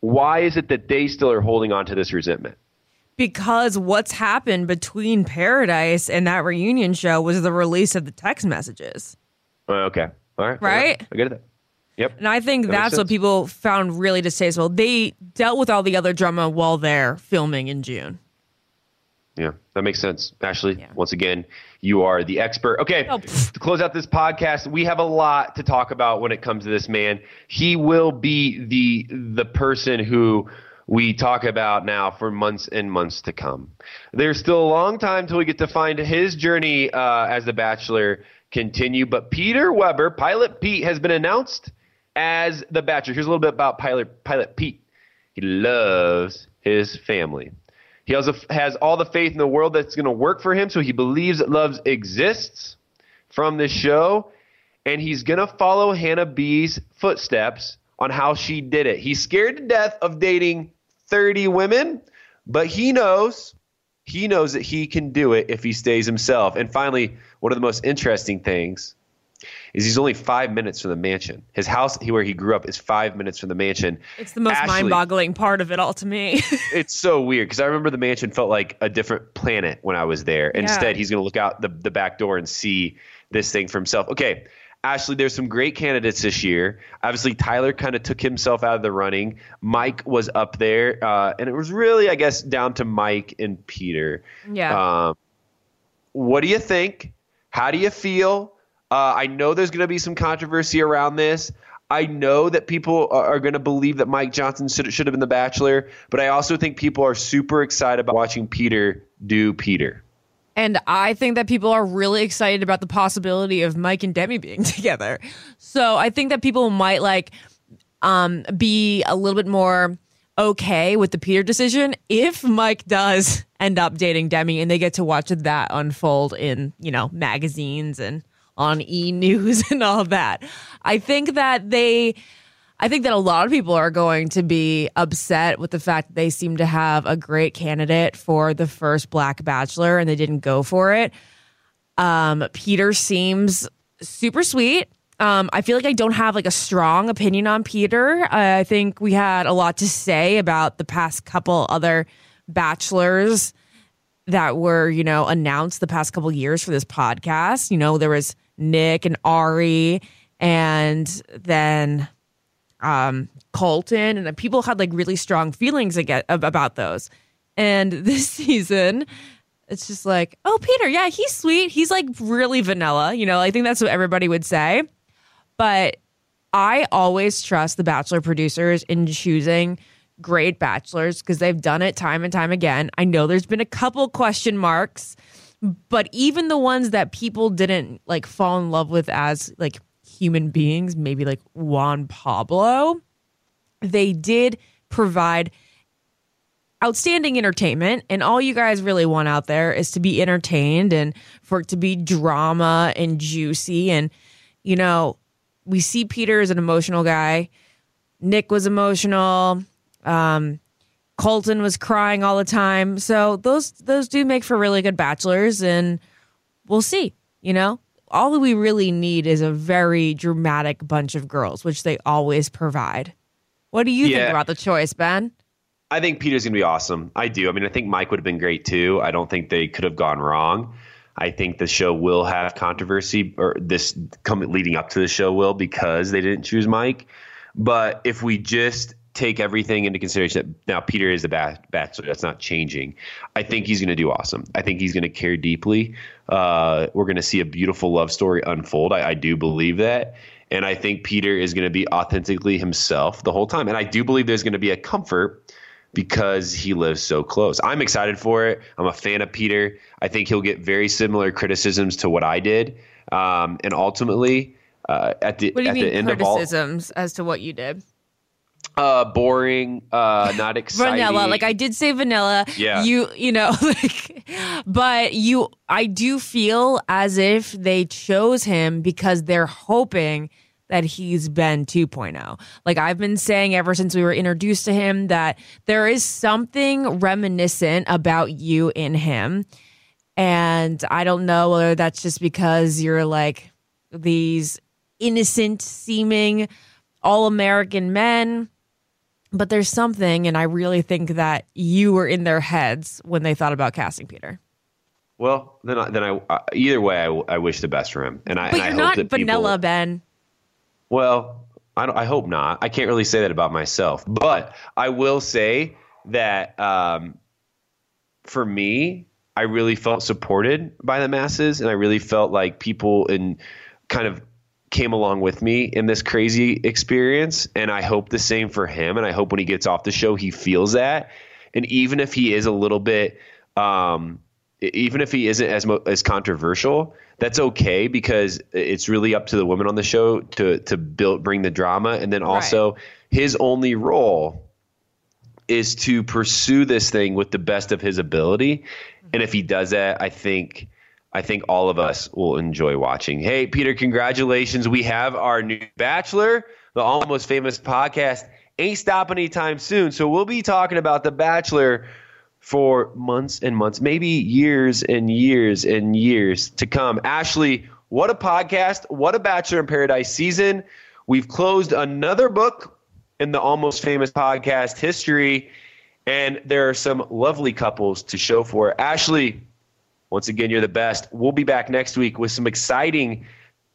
why is it that they still are holding on to this resentment? Because what's happened between Paradise and that reunion show was the release of the text messages. Okay. All right. Right? I get it. Yep. And I think That that's what people found really distasteful. They dealt with all the other drama while they're filming in June. Yeah, that makes sense. Ashley, once again, you are the expert. Okay, oh. to close out this podcast, we have a lot to talk about when it comes to this man. He will be the the person who we talk about now for months and months to come. There's still a long time till we get to find his journey uh, as the Bachelor continue. But Peter Weber, Pilot Pete, has been announced as the Bachelor. Here's a little bit about Pilot Pilot Pete. He loves his family. He also has all the faith in the world that's going to work for him, so he believes that love exists from this show, and he's going to follow Hannah B's footsteps on how she did it. He's scared to death of dating 30 women, but he knows he knows that he can do it if he stays himself. And finally, one of the most interesting things is he's only five minutes from the mansion. His house, where he grew up, is five minutes from the mansion. It's the most mind-boggling part of it all to me. it's so weird because I remember the mansion felt like a different planet when I was there. Yeah. Instead, he's going to look out the, the back door and see this thing for himself. Okay, Ashley, there's some great candidates this year. Obviously, Tyler kind of took himself out of the running. Mike was up there, uh, and it was really, I guess, down to Mike and Peter. Yeah. Um, what do you think? How do you feel? Uh, I know there's going to be some controversy around this. I know that people are, going to believe that Mike Johnson should, should have been the Bachelor, but I also think people are super excited about watching Peter do Peter. And I think that people are really excited about the possibility of Mike and Demi being together. So I think that people might like um, be a little bit more okay with the Peter decision if Mike does end up dating Demi and they get to watch that unfold in, you know, magazines and on e news and all that. I think that they I think that a lot of people are going to be upset with the fact that they seem to have a great candidate for the first Black Bachelor and they didn't go for it. Um, Peter seems super sweet. Um, I feel like I don't have like a strong opinion on Peter. I think we had a lot to say about the past couple other bachelors that were, you know, announced the past couple years for this podcast. You know, there was Nick and Ari, and then um, Colton, and people had like really strong feelings aga- ab- about those. And this season, it's just like, oh, Peter, yeah, he's sweet. He's like really vanilla. You know, I think that's what everybody would say. But I always trust the Bachelor producers in choosing great bachelors because they've done it time and time again. I know there's been a couple question marks, but even the ones that people didn't like fall in love with as like human beings, maybe like Juan Pablo, they did provide outstanding entertainment and all you guys really want out there is to be entertained and for it to be drama and juicy and you know we see Peter as an emotional guy. Nick was emotional. Um, Colton was crying all the time. So those those do make for really good bachelors, and we'll see. You know, all we really need is a very dramatic bunch of girls, which they always provide. What do you Yeah. think about the choice, Ben? I think Peter's going to be awesome. I do. I mean, I think Mike would have been great too. I don't think they could have gone wrong. I think the show will have controversy, or this coming leading up to the show will because they didn't choose Mike. But if we just take everything into consideration, that now Peter is the bachelor. That's not changing. I think he's going to do awesome. I think he's going to care deeply. Uh, we're going to see a beautiful love story unfold. I, I do believe that. And I think Peter is going to be authentically himself the whole time. And I do believe there's going to be a comfort because he lives so close. I'm excited for it. I'm a fan of Peter. I think he'll get very similar criticisms to what I did. Um, and ultimately, uh, at the What do you at the mean end of all, criticisms as to what you did? Uh, boring, uh, not exciting. vanilla like i did say vanilla Yeah. you you know like but you i do feel as if they chose him because they're hoping that he's Ben 2.0. Like I've been saying ever since we were introduced to him that there is something reminiscent about you in him. And I don't know whether that's just because you're like these innocent seeming all American men but there's something, and I really think that you were in their heads when they thought about casting Peter. Well, then, I, then I uh, either way, I, I wish the best for him, and I, But and you're hope not that vanilla, people, Ben. Well, I, don't, I hope not. I can't really say that about myself, but I will say that um, for me, I really felt supported by the masses, and I really felt like people in kind of came along with me in this crazy experience. And I hope the same for him. And I hope when he gets off the show, he feels that. And even if he is a little bit, um, even if he isn't as mo- as controversial, that's okay because it's really up to the women on the show to to build bring the drama. And then also his only role is to pursue this thing with the best of his ability. And if he does that, I think I think all of us will enjoy watching. Hey, Peter, congratulations. We have our new Bachelor, the almost famous podcast. Ain't stopping anytime soon. So we'll be talking about The Bachelor for months and months, maybe years and years and years to come. Ashley, what a podcast. What a Bachelor in Paradise season. We've closed another book in the almost famous podcast history, and there are some lovely couples to show for. Ashley, once again, you're the best. We'll be back next week with some exciting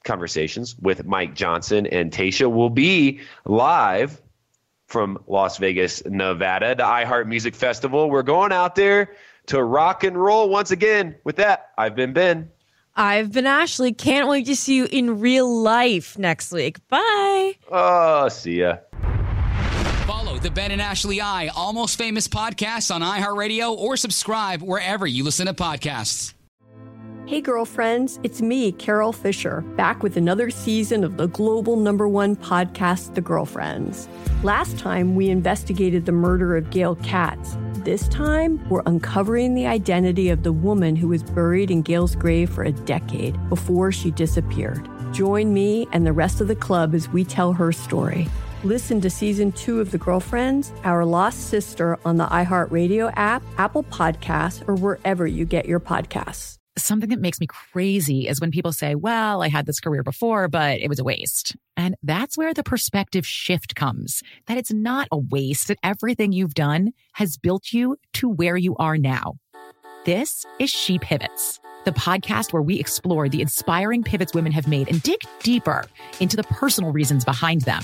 conversations with Mike Johnson and Tayshia. We'll be live from Las Vegas, Nevada, the iHeart Music Festival. We're going out there to rock and roll once again. With that, I've been Ben. I've been Ashley. Can't wait to see you in real life next week. Bye. Oh, see ya. The Ben and Ashley I Almost Famous podcast on iHeartRadio or subscribe wherever you listen to podcasts. Hey, girlfriends, it's me, Carole Fisher, back with another season of the global number one podcast, The Girlfriends. Last time, we investigated the murder of Gail Katz. This time, we're uncovering the identity of the woman who was buried in Gail's grave for a decade before she disappeared. Join me and the rest of the club as we tell her story. Listen to season two of The Girlfriends, Our Lost Sister on the iHeartRadio app, Apple Podcasts, or wherever you get your podcasts. Something that makes me crazy is when people say, well, I had this career before, but it was a waste. And that's where the perspective shift comes that it's not a waste, that everything you've done has built you to where you are now. This is She Pivots, the podcast where we explore the inspiring pivots women have made and dig deeper into the personal reasons behind them.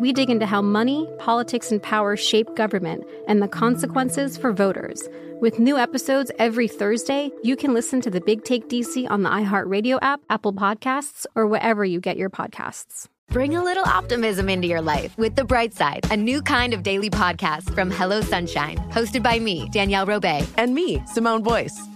We dig into how money, politics, and power shape government and the consequences for voters. With new episodes every Thursday, you can listen to the Big Take DC on the iHeartRadio app, Apple Podcasts, or wherever you get your podcasts. Bring a little optimism into your life with The Bright Side, a new kind of daily podcast from Hello Sunshine, hosted by me, Danielle Robay. And me, Simone Boyce.